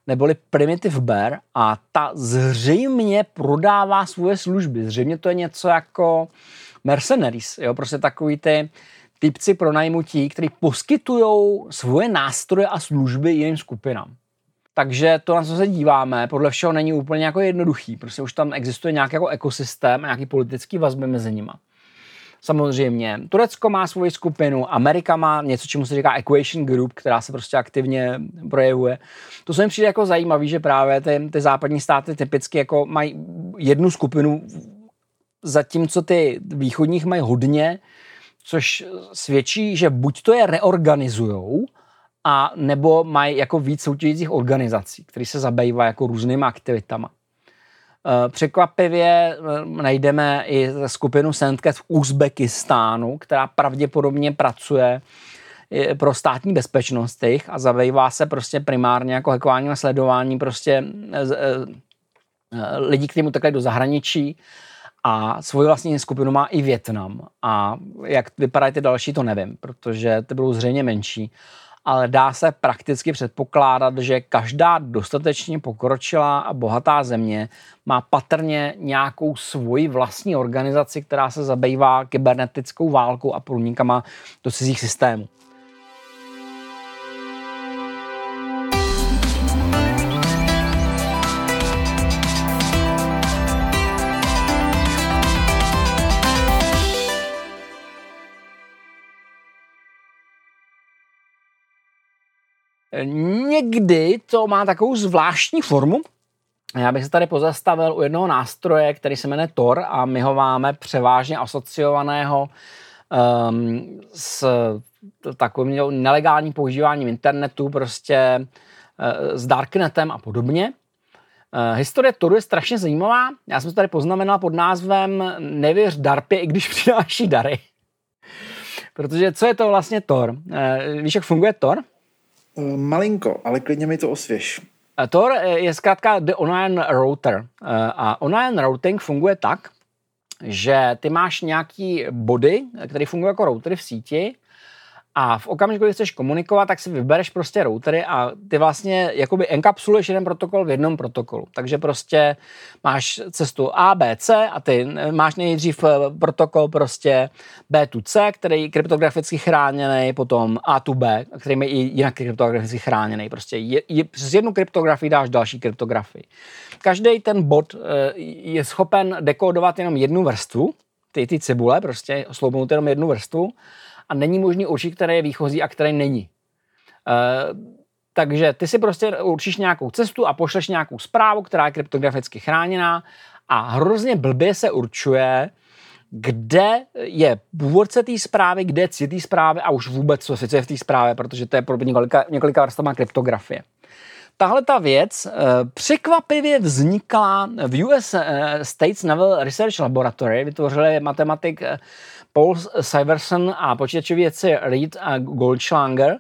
neboli Primitive Bear a ta zřejmě prodává svoje služby. Zřejmě to je něco jako mercenaries, jo, prostě takový ty typci pro najmutí, kteří poskytují svoje nástroje a služby jiným skupinám. Takže to, na co se díváme, podle všeho není úplně jako jednoduchý. Prostě už tam existuje nějaký jako ekosystém a nějaký politický vazby mezi nima. Samozřejmě, Turecko má svoji skupinu, Amerika má něco, čemu se říká Equation Group, která se prostě aktivně projevuje. To se mi přijde jako zajímavé, že právě ty, ty západní státy typicky jako mají jednu skupinu zatímco ty východních mají hodně, což svědčí, že buď to je reorganizujou, a nebo mají jako víc soutěžících organizací, které se zabývají jako různými aktivitama. Eh, překvapivě eh, najdeme i skupinu Sandcat v Uzbekistánu, která pravděpodobně pracuje eh, pro státní bezpečnost a zabývá se prostě primárně jako hackování a sledování prostě lidí, kteří utekli do zahraničí a svoji vlastní skupinu má i Větnam. A jak vypadají ty další, to nevím, protože ty budou zřejmě menší ale dá se prakticky předpokládat, že každá dostatečně pokročilá a bohatá země má patrně nějakou svoji vlastní organizaci, která se zabývá kybernetickou válkou a průnikama do cizích systémů. Někdy to má takovou zvláštní formu. Já bych se tady pozastavil u jednoho nástroje, který se jmenuje Tor a my ho máme převážně asociovaného um, s takovým nelegálním používáním internetu, prostě uh, s darknetem a podobně. Uh, historie Toru je strašně zajímavá. Já jsem to tady poznamenal pod názvem Nevěř Darpě, i když přináší dary. Protože co je to vlastně Tor? Uh, víš, jak funguje Tor? Eh, malinko, ale klidně mi to osvěž. Tor je zkrátka The Online Router. Eh, a online routing funguje tak, že ty máš nějaký body, které fungují jako routery v síti a v okamžiku, kdy chceš komunikovat, tak si vybereš prostě routery a ty vlastně jakoby enkapsuluješ jeden protokol v jednom protokolu. Takže prostě máš cestu A, B, C a ty máš nejdřív eh, protokol prostě B to C, který je kryptograficky chráněný, potom A to B, který je jinak kryptograficky chráněný. Prostě je, je, přes jednu kryptografii dáš další kryptografii. Každý ten bod eh, je schopen dekodovat jenom jednu vrstvu, ty, ty cibule, prostě sloupnout jenom jednu vrstvu a není možný určit, který je výchozí a který není. Uh, takže ty si prostě určíš nějakou cestu a pošleš nějakou zprávu, která je kryptograficky chráněná a hrozně blbě se určuje, kde je původce té zprávy, kde je cíl té zprávy a už vůbec co je v té zprávě, protože to je pro několika, několika vrstvama kryptografie. Tahle ta věc e, překvapivě vznikla v US e, States Naval Research Laboratory, vytvořili matematik Paul Syverson a počítačoví věci Reed a Goldschlanger.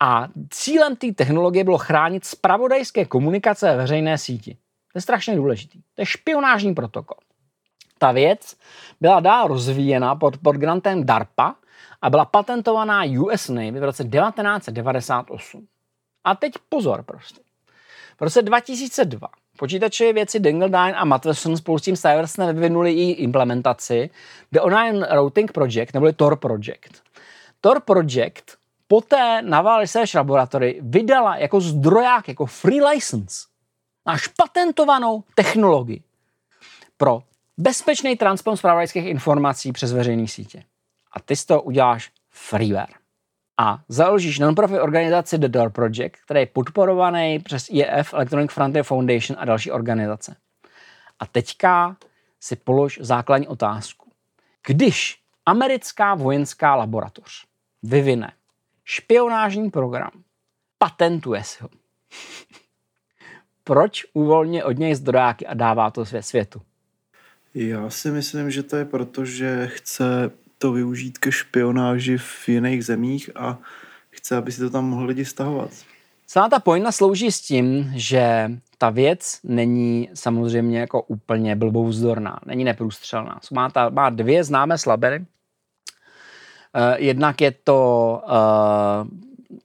A cílem té technologie bylo chránit spravodajské komunikace ve veřejné síti. To je strašně důležitý. To je špionážní protokol. Ta věc byla dál rozvíjena pod, pod grantem DARPA a byla patentovaná US Navy v roce 1998. A teď pozor prostě. V roce 2002 Počítačové věci Dingledine a Matheson spolu s tím Syversem vyvinuli i implementaci The Online Routing Project, neboli Tor Project. Tor Project poté Naval Research Laboratory vydala jako zdroják, jako free license, náš patentovanou technologii pro bezpečný transport zpravodajských informací přes veřejné sítě. A ty toho uděláš freeware a založíš non-profit organizaci The Door Project, který je podporovaný přes IEF, Electronic Frontier Foundation a další organizace. A teďka si polož základní otázku. Když americká vojenská laboratoř vyvine špionážní program, patentuje si ho, proč uvolně od něj zdrojáky a dává to světu? Já si myslím, že to je proto, že chce to využít ke špionáži v jiných zemích a chce, aby si to tam mohli lidi stahovat. Celá ta pojna slouží s tím, že ta věc není samozřejmě jako úplně blbouzdorná, není neprůstřelná. Má, ta, má dvě známé slabiny. Uh, jednak je to uh,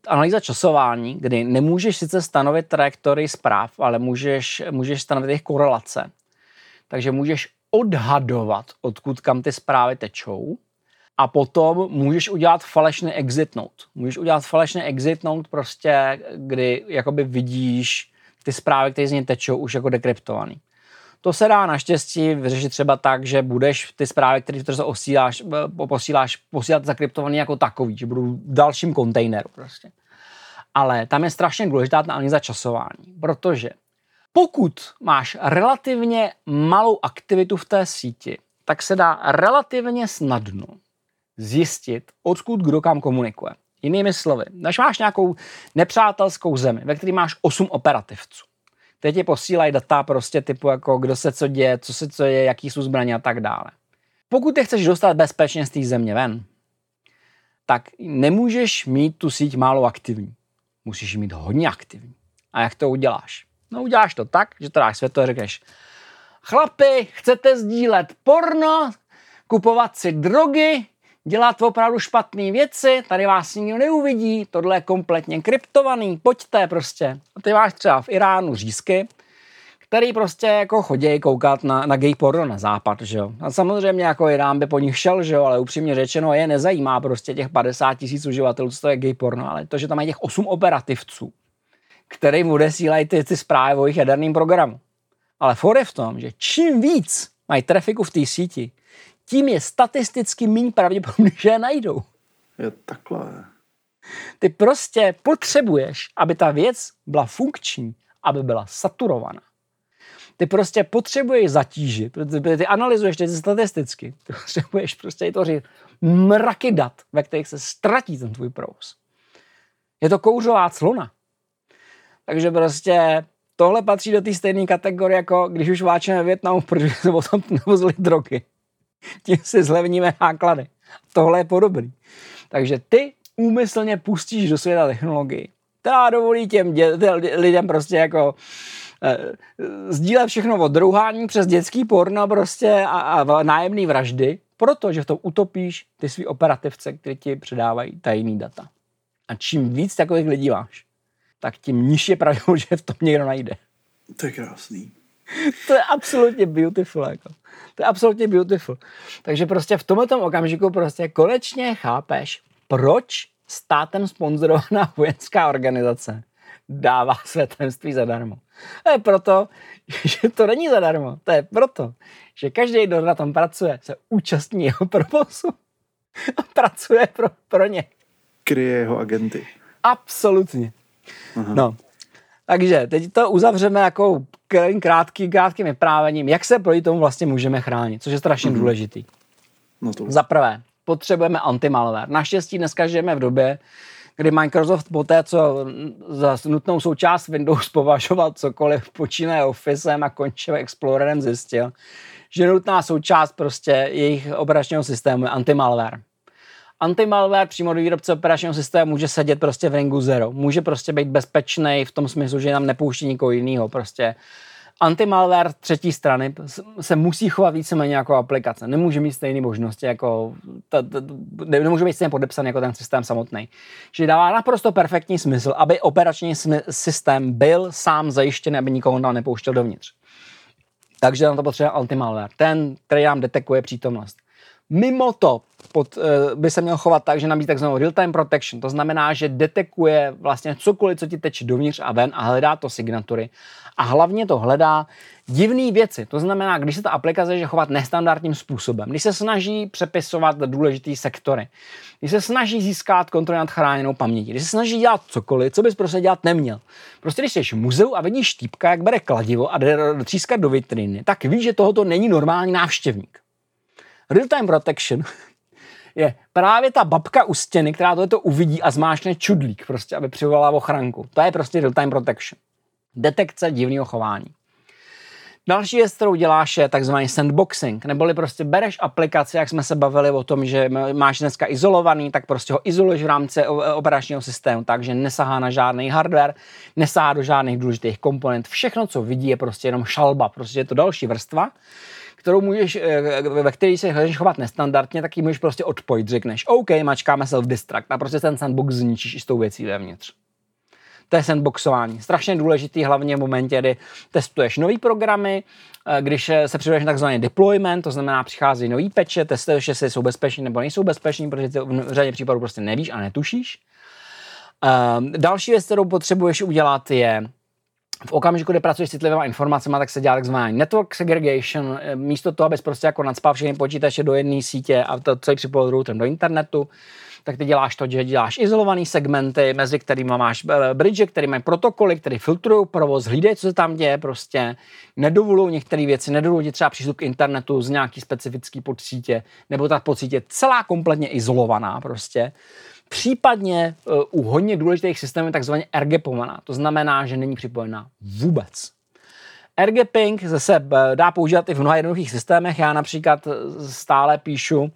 analýza časování, kdy nemůžeš sice stanovit trajektorii zpráv, ale můžeš, můžeš stanovit jejich korelace. Takže můžeš odhadovat, odkud kam ty zprávy tečou a potom můžeš udělat falešný exit note. Můžeš udělat falešný exit note prostě, kdy jakoby vidíš ty zprávy, které z něj tečou, už jako dekryptovaný. To se dá naštěstí vyřešit třeba tak, že budeš ty zprávy, které se osíláš, eh, posíláš, posílat zakryptovaný jako takový, že budou v dalším kontejneru prostě. Ale tam je strašně důležitá analýza časování, protože pokud máš relativně malou aktivitu v té síti, tak se dá relativně snadno zjistit, odkud kdo kam komunikuje. Jinými slovy, když máš nějakou nepřátelskou zemi, ve které máš 8 operativců, teď ti posílají data prostě typu jako kdo se co děje, co se co je, jaký jsou zbraně a tak dále. Pokud ty chceš dostat bezpečně z té země ven, tak nemůžeš mít tu síť málo aktivní. Musíš ji mít hodně aktivní. A jak to uděláš? No uděláš to tak, že to dáš světlo a řekneš, chlapi, chcete sdílet porno, kupovat si drogy, dělat opravdu špatné věci, tady vás nikdo neuvidí, tohle je kompletně kryptovaný, pojďte prostě. A ty máš třeba v Iránu řízky, který prostě jako chodí koukat na, na gay porno na západ, že jo. A samozřejmě jako Irán by po nich šel, že jo, ale upřímně řečeno je nezajímá prostě těch 50 tisíc uživatelů, co to je gay porno, ale to, že tam mají těch 8 operativců, kterým odesílají ty, ty zprávy o jejich jaderným programu. Ale for je v tom, že čím víc mají trafiku v té síti, tím je statisticky méně pravděpodobně, že je najdou. Je takhle. Ty prostě potřebuješ, aby ta věc byla funkční, aby byla saturovaná. Ty prostě potřebuješ zatížit, protože ty analyzuješ ty statisticky. Ty potřebuješ prostě vytvořit mraky dat, ve kterých se ztratí ten tvůj provoz. Je to kouřová clona. Takže prostě tohle patří do té stejné kategorie, jako když už váčeme Větnamu, protože se o tom nevozili drogy. Tím si zlevníme náklady. Tohle je podobný. Takže ty úmyslně pustíš do světa technologii, která dovolí těm dě- lidem prostě jako eh, sdílet všechno od druhání přes dětský porno prostě a, a nájemný vraždy, protože v tom utopíš ty svý operativce, které ti předávají tajný data. A čím víc takových lidí máš, tak tím nižší je pravděpodobnost, že v tom někdo najde. To je krásný. To je absolutně beautiful. Jako. To je absolutně beautiful. Takže prostě v tomto okamžiku prostě konečně chápeš, proč státem sponzorovaná vojenská organizace dává své tajemství zadarmo. To je proto, že to není zadarmo. To je proto, že každý, kdo na tom pracuje, se účastní jeho provozu a pracuje pro, pro ně. Kryje jeho agenty. Absolutně. Aha. No. Takže teď to uzavřeme jako krátký, krátkým vyprávěním, jak se proti tomu vlastně můžeme chránit, což je strašně mm-hmm. důležitý. No to... Za prvé, potřebujeme antimalware. Naštěstí dneska žijeme v době, kdy Microsoft po té, co za nutnou součást Windows považoval cokoliv, počínaje Officem a končí Explorerem, zjistil, že nutná součást prostě jejich operačního systému je antimalware. Antimalware přímo do výrobce operačního systému může sedět prostě v ringu zero. Může prostě být bezpečný v tom smyslu, že nám nepouští nikoho jiného. Prostě antimalware třetí strany se musí chovat víceméně jako aplikace. Nemůže mít stejné možnosti, jako ta, ta, nemůže být stejně podepsaný jako ten systém samotný. Čili dává naprosto perfektní smysl, aby operační systém byl sám zajištěný, aby nikoho tam nepouštěl dovnitř. Takže na to potřebuje antimalware. Ten, který nám detekuje přítomnost. Mimo to pod, uh, by se měl chovat tak, že nabízí takzvanou real-time protection. To znamená, že detekuje vlastně cokoliv, co ti teče dovnitř a ven a hledá to signatury. A hlavně to hledá divné věci. To znamená, když se ta aplikace začne chovat nestandardním způsobem, když se snaží přepisovat důležité sektory, když se snaží získat kontrolu nad chráněnou pamětí, když se snaží dělat cokoliv, co bys prostě dělat neměl. Prostě když jsi v muzeu a vidíš týpka, jak bere kladivo a jde třískat do vitriny, tak víš, že tohoto není normální návštěvník. Real-time protection je právě ta babka u stěny, která to uvidí a zmášne čudlík, prostě, aby přivolala ochranku. To je prostě real-time protection. Detekce divného chování. Další věc, kterou děláš, je takzvaný sandboxing, neboli prostě bereš aplikaci, jak jsme se bavili o tom, že máš dneska izolovaný, tak prostě ho izoluješ v rámci operačního systému, takže nesahá na žádný hardware, nesahá do žádných důležitých komponent. Všechno, co vidí, je prostě jenom šalba, prostě je to další vrstva, kterou můžeš, eh, ve které se chceš chovat nestandardně, tak ji můžeš prostě odpojit. Řekneš, OK, mačkáme self-destruct a prostě ten sandbox zničíš i s tou věcí vevnitř. To je sandboxování. Strašně důležitý hlavně v momentě, kdy testuješ nové programy, eh, když se přijdeš na takzvaný deployment, to znamená přichází nový peče, testuješ, jestli jsou bezpeční nebo nejsou bezpeční, protože ty v řadě případů prostě nevíš a netušíš. Um, další věc, kterou potřebuješ udělat, je v okamžiku, kdy pracuješ s citlivými informacemi, tak se dělá takzvaný network segregation, eh, místo toho, abys prostě jako nadspal všechny počítače do jedné sítě a to celý připojil routerem do internetu, tak ty děláš to, že děláš izolované segmenty, mezi kterými máš eh, bridge, které mají protokoly, které filtrují provoz, hlídají, co se tam děje, prostě nedovolují některé věci, nedovolují třeba přístup k internetu z nějaký specifický podsítě, nebo ta podsítě celá kompletně izolovaná prostě. Případně uh, u hodně důležitých systémů je takzvaně RGPovaná, to znamená, že není připojená vůbec. RGPing zase eh, dá používat i v mnoha jednoduchých systémech. Já například stále píšu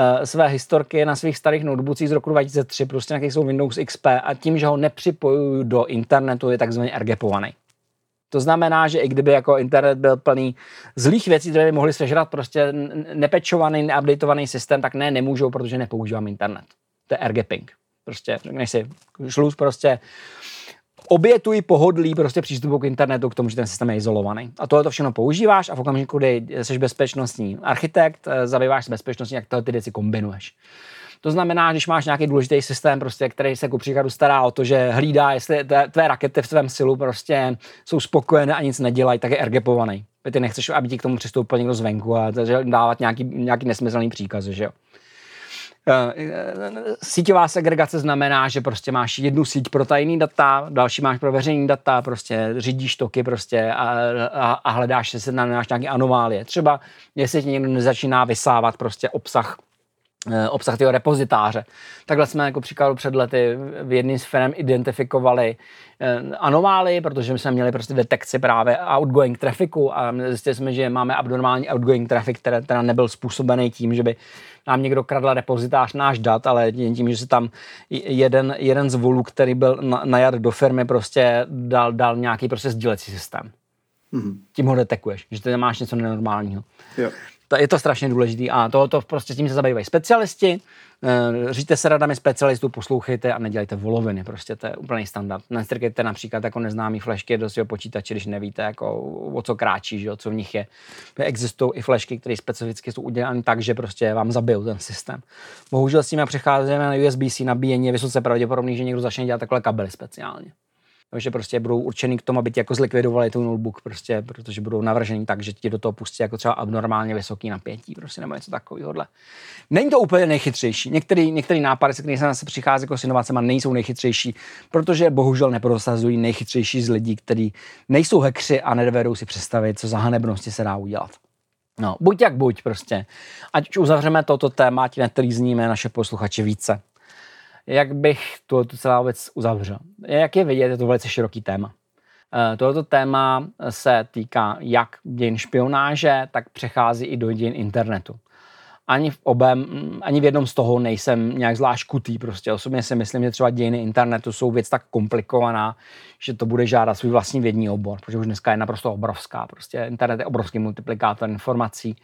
Eh, své historky na svých starých notebookích z roku 2003, prostě na jsou Windows XP a tím, že ho nepřipojuju do internetu, je takzvaně RGPovaný. To znamená, že i kdyby jako internet byl plný zlých věcí, které by mohly sežrat prostě nepečovaný, neupdatovaný systém, tak ne, nemůžou, protože nepoužívám internet. To je RGPing. Prostě, řekneš si, šluz prostě obětují pohodlí prostě přístupu k internetu k tomu, že ten systém je izolovaný. A tohle to všechno používáš a v okamžiku, kdy jsi bezpečnostní architekt, eh, zabýváš se bezpečností, jak tohle ty věci kombinuješ. To znamená, když máš nějaký důležitý systém, prostě, který se ku příkladu stará o to, že hlídá, jestli tvé rakety v svém silu prostě jsou spokojené a nic nedělají, tak je ergepovaný. Ty nechceš, aby ti k tomu přistoupil někdo zvenku a dávat nějaký, nějaký nesmyslný příkaz, že jo. Eh, eh, síťová segregace znamená, že prostě máš jednu síť pro tajný data, další máš pro veřejný data, prostě řídíš toky prostě a, a, a hledáš, se na nějaké anomálie. Třeba jestli ti někdo nezačíná vysávat prostě obsah obsah toho repozitáře. Takhle jsme jako příkladu před lety v jedním z firm identifikovali anomálii, protože jsme měli prostě detekci právě outgoing trafiku a zjistili jsme, že máme abnormální outgoing trafik, který teda nebyl způsobený tím, že by nám někdo kradl repozitář náš dat, ale tím, že se tam jeden, jeden z volů, který byl najat do firmy, prostě dal, dal nějaký prostě sdílecí systém. Mm-hmm. Tím ho detekuješ, že ty máš něco nenormálního. Jo. To, je to strašně důležité a to, to prostě s tím se zabývají specialisti. Eh, říte se radami specialistů, poslouchejte a nedělejte voloviny, prostě to je úplný standard. Nestrkejte například jako neznámý flešky do svého počítače, když nevíte, jako, o co kráčí, že, co v nich je. Existují i flešky, které specificky jsou udělané tak, že prostě vám zabijou ten systém. Bohužel s tím, přecházíme na USB-C nabíjení, je vysoce pravděpodobný, že někdo začne dělat takhle kabely speciálně že prostě budou určený k tomu, aby ti jako zlikvidovali tu notebook, prostě, protože budou navržení tak, že ti do toho pustí jako třeba abnormálně vysoký napětí, prostě nebo něco takového. Není to úplně nejchytřejší. Některý, některý nápady, se kterými se přichází jako s inovacemi, nejsou nejchytřejší, protože bohužel neprosazují nejchytřejší z lidí, kteří nejsou hekři a nedovedou si představit, co za hanebnosti se dá udělat. No, buď jak buď prostě. Ať už uzavřeme toto téma, tím netrýzníme naše posluchače více jak bych tu, tu celou věc uzavřel. Jak je vidět, je to velice široký téma. Eh, tohoto téma se týká jak dějin špionáže, tak přechází i do dějin internetu. Ani v, obem, ani v jednom z toho nejsem nějak zvlášť kutý. Prostě osobně si myslím, že třeba dějiny internetu jsou věc tak komplikovaná, že to bude žádat svůj vlastní vědní obor, protože už dneska je naprosto obrovská. Prostě internet je obrovský multiplikátor informací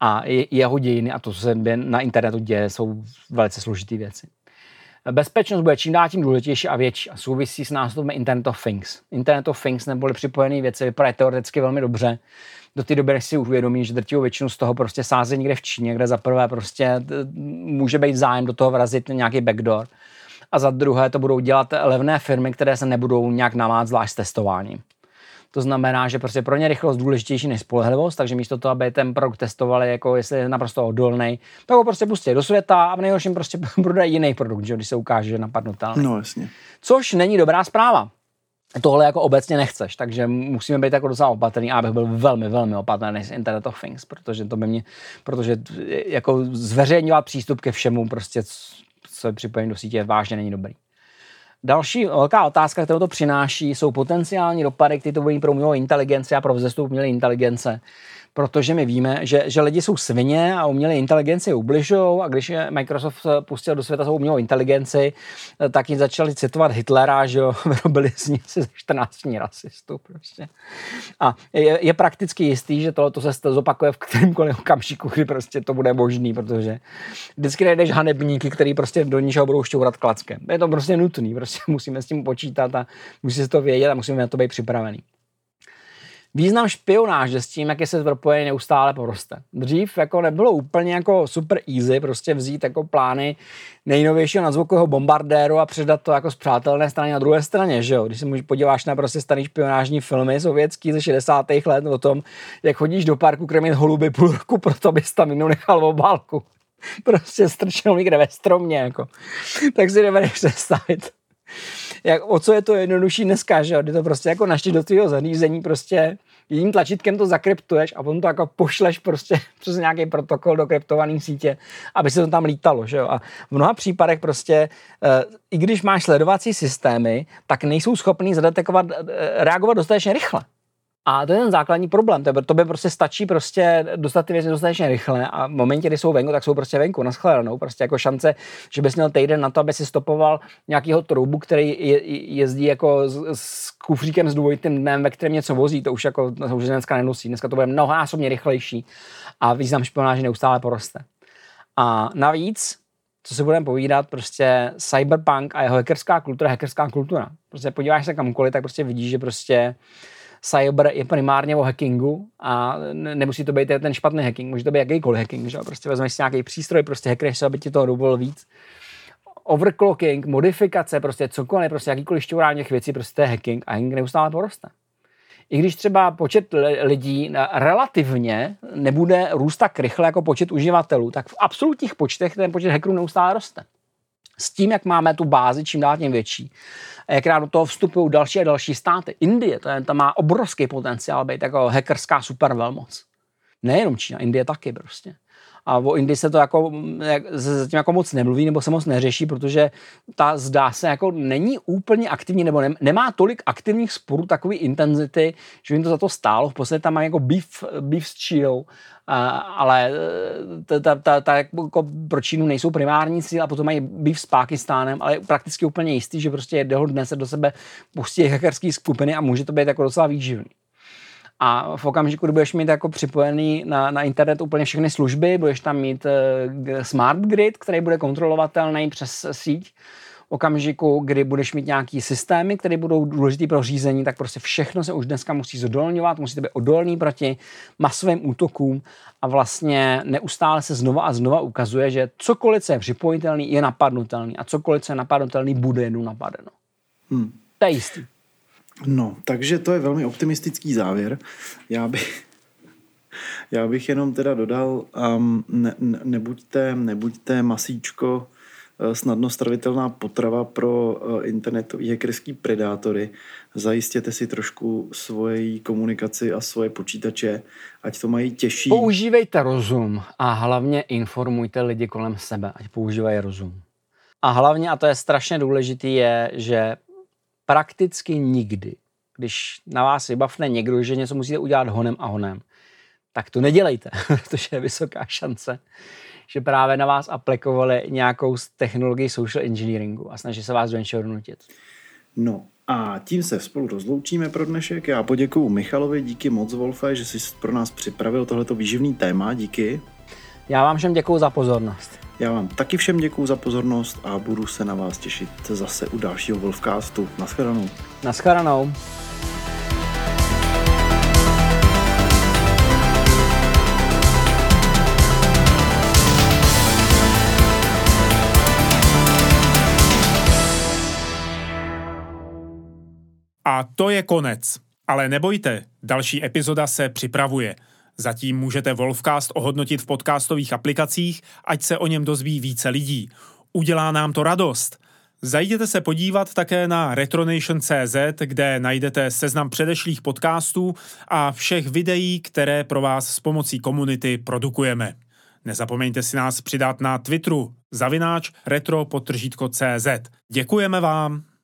a jeho dějiny a to, co se na internetu děje, jsou velice složité věci. Bezpečnost bude čím dál tím důležitější a větší a souvisí s nástupem Internet of Things. Internet of Things neboli připojené věci vypadají teoreticky velmi dobře. Do té doby, než si uvědomí, že drtivou většinu z toho prostě sází někde v Číně, kde za prvé prostě může být zájem do toho vrazit nějaký backdoor. A za druhé to budou dělat levné firmy, které se nebudou nějak namát zvlášť s testováním. To znamená, že prostě pro ně rychlost důležitější než spolehlivost, takže místo toho, aby ten produkt testovali, jako jestli je naprosto odolný, tak ho prostě pustí do světa a v nejhorším prostě prodají jiný produkt, že, když se ukáže, že napadnutelný. No jasně. Což není dobrá zpráva. Tohle jako obecně nechceš, takže musíme být jako docela opatrný a abych byl velmi, velmi opatrný s Internet of Things, protože to by mě, protože jako zveřejňovat přístup ke všemu prostě, co je připojení do sítě, vážně není dobrý. Další velká otázka, kterou to přináší, jsou potenciální dopady, které to bude pro umělou inteligenci a pro vzestup umělé inteligence protože my víme, že, že lidi jsou svině a umělé inteligenci ubližují a když Microsoft pustil do světa svou umělou inteligenci, tak jim začali citovat Hitlera, že jo, vyrobili z ní asi 14 rasistů prostě. A je, je, prakticky jistý, že tohle to se zopakuje v kterémkoliv okamžiku, kdy prostě to bude možný, protože vždycky najdeš hanebníky, který prostě do ničeho budou šťourat klackem. Je to prostě nutný, prostě musíme s tím počítat a musí se to vědět a musíme na to být připravený. Význam špionáže s tím, jak je se propojený, neustále poroste. Dřív jako nebylo úplně jako super easy prostě vzít jako plány nejnovějšího nadzvukového bombardéru a předat to jako z přátelné strany na druhé straně, že jo? Když se podíváš na prostě starý špionážní filmy sovětský ze 60. let o tom, jak chodíš do parku krmit holuby půl roku, proto bys tam jinou nechal v obálku. prostě strčenou někde ve stromě, jako. tak si dovedeš představit, jak, o co je to jednodušší dneska, že jo? Kdy to prostě jako našti do tvého zařízení prostě jedním tlačítkem to zakryptuješ a potom to jako pošleš prostě přes nějaký protokol do kryptované sítě, aby se to tam lítalo, že jo? A v mnoha případech prostě, e, i když máš sledovací systémy, tak nejsou schopný zadetekovat, e, reagovat dostatečně rychle. A to je ten základní problém. To, to by prostě stačí prostě dostat ty věci dostatečně rychle a v momentě, kdy jsou venku, tak jsou prostě venku, naschledanou. Prostě jako šance, že bys měl týden na to, aby si stopoval nějakého troubu, který je, jezdí jako s, s kufříkem s dvojitým dnem, ve kterém něco vozí, to už jako to už dneska nenosí. Dneska to bude mnohonásobně rychlejší a význam špionáže neustále poroste. A navíc, co si budeme povídat, prostě cyberpunk a jeho hackerská kultura, hackerská kultura. Prostě podíváš se kamkoliv, tak prostě vidíš, že prostě cyber je primárně o hackingu a nemusí to být ten špatný hacking, může to být jakýkoliv hacking, že? prostě vezmeš si nějaký přístroj, prostě hackereš se, aby ti to dovolil víc. Overclocking, modifikace, prostě cokoliv, prostě jakýkoliv šťourání těch věcí, prostě to je hacking a hacking neustále poroste. I když třeba počet lidí relativně nebude růst tak rychle jako počet uživatelů, tak v absolutních počtech ten počet hackerů neustále roste. S tím, jak máme tu bázi čím dál tím větší, a jakrát do toho vstupují další a další státy. Indie, to je, tam má obrovský potenciál být jako hackerská supervelmoc. Nejenom Čína, Indie taky prostě. A o Indii se to jako, se zatím jako moc nemluví nebo se moc neřeší, protože ta zdá se jako není úplně aktivní nebo ne, nemá tolik aktivních sporů takové intenzity, že jim to za to stálo. V podstatě tam má jako beef, beef s Čínou, ale ta, ta, ta, ta, jako pro Čínu nejsou primární cíl a potom mají beef s Pákistánem, ale je prakticky úplně jistý, že prostě jednoho dne se do sebe pustí hackerský skupiny a může to být jako docela výživný. A v okamžiku, kdy budeš mít jako připojený na, na internet úplně všechny služby, budeš tam mít uh, smart grid, který bude kontrolovatelný přes síť, v okamžiku, kdy budeš mít nějaký systémy, které budou důležité pro řízení, tak prostě všechno se už dneska musí zodolňovat, musíte být odolný proti masovým útokům a vlastně neustále se znova a znova ukazuje, že cokoliv, co je připojitelný, je napadnutelný a cokoliv, co je napadnutelný, bude jednou napadeno. Hmm. To je jistý. No, takže to je velmi optimistický závěr. Já bych, já bych jenom teda dodal, um, ne, ne, nebuďte, nebuďte masíčko snadno stravitelná potrava pro uh, internetový hackerský predátory. Zajistěte si trošku svoji komunikaci a svoje počítače, ať to mají těžší. Používejte rozum a hlavně informujte lidi kolem sebe, ať používají rozum. A hlavně, a to je strašně důležité, je, že prakticky nikdy, když na vás vybavne někdo, že něco musíte udělat honem a honem, tak to nedělejte, protože je vysoká šance, že právě na vás aplikovali nějakou technologii social engineeringu a snaží se vás do něčeho donutit. No a tím se spolu rozloučíme pro dnešek. Já poděkuju Michalovi, díky moc Wolfe, že jsi pro nás připravil tohleto výživný téma, díky. Já vám všem děkuju za pozornost. Já vám taky všem děkuju za pozornost a budu se na vás těšit zase u dalšího Wolfcastu. Naschledanou. Naschledanou. A to je konec. Ale nebojte, další epizoda se připravuje. Zatím můžete Wolfcast ohodnotit v podcastových aplikacích, ať se o něm dozví více lidí. Udělá nám to radost. Zajděte se podívat také na retronation.cz, kde najdete seznam předešlých podcastů a všech videí, které pro vás s pomocí komunity produkujeme. Nezapomeňte si nás přidat na Twitteru zavináč retro. Děkujeme vám!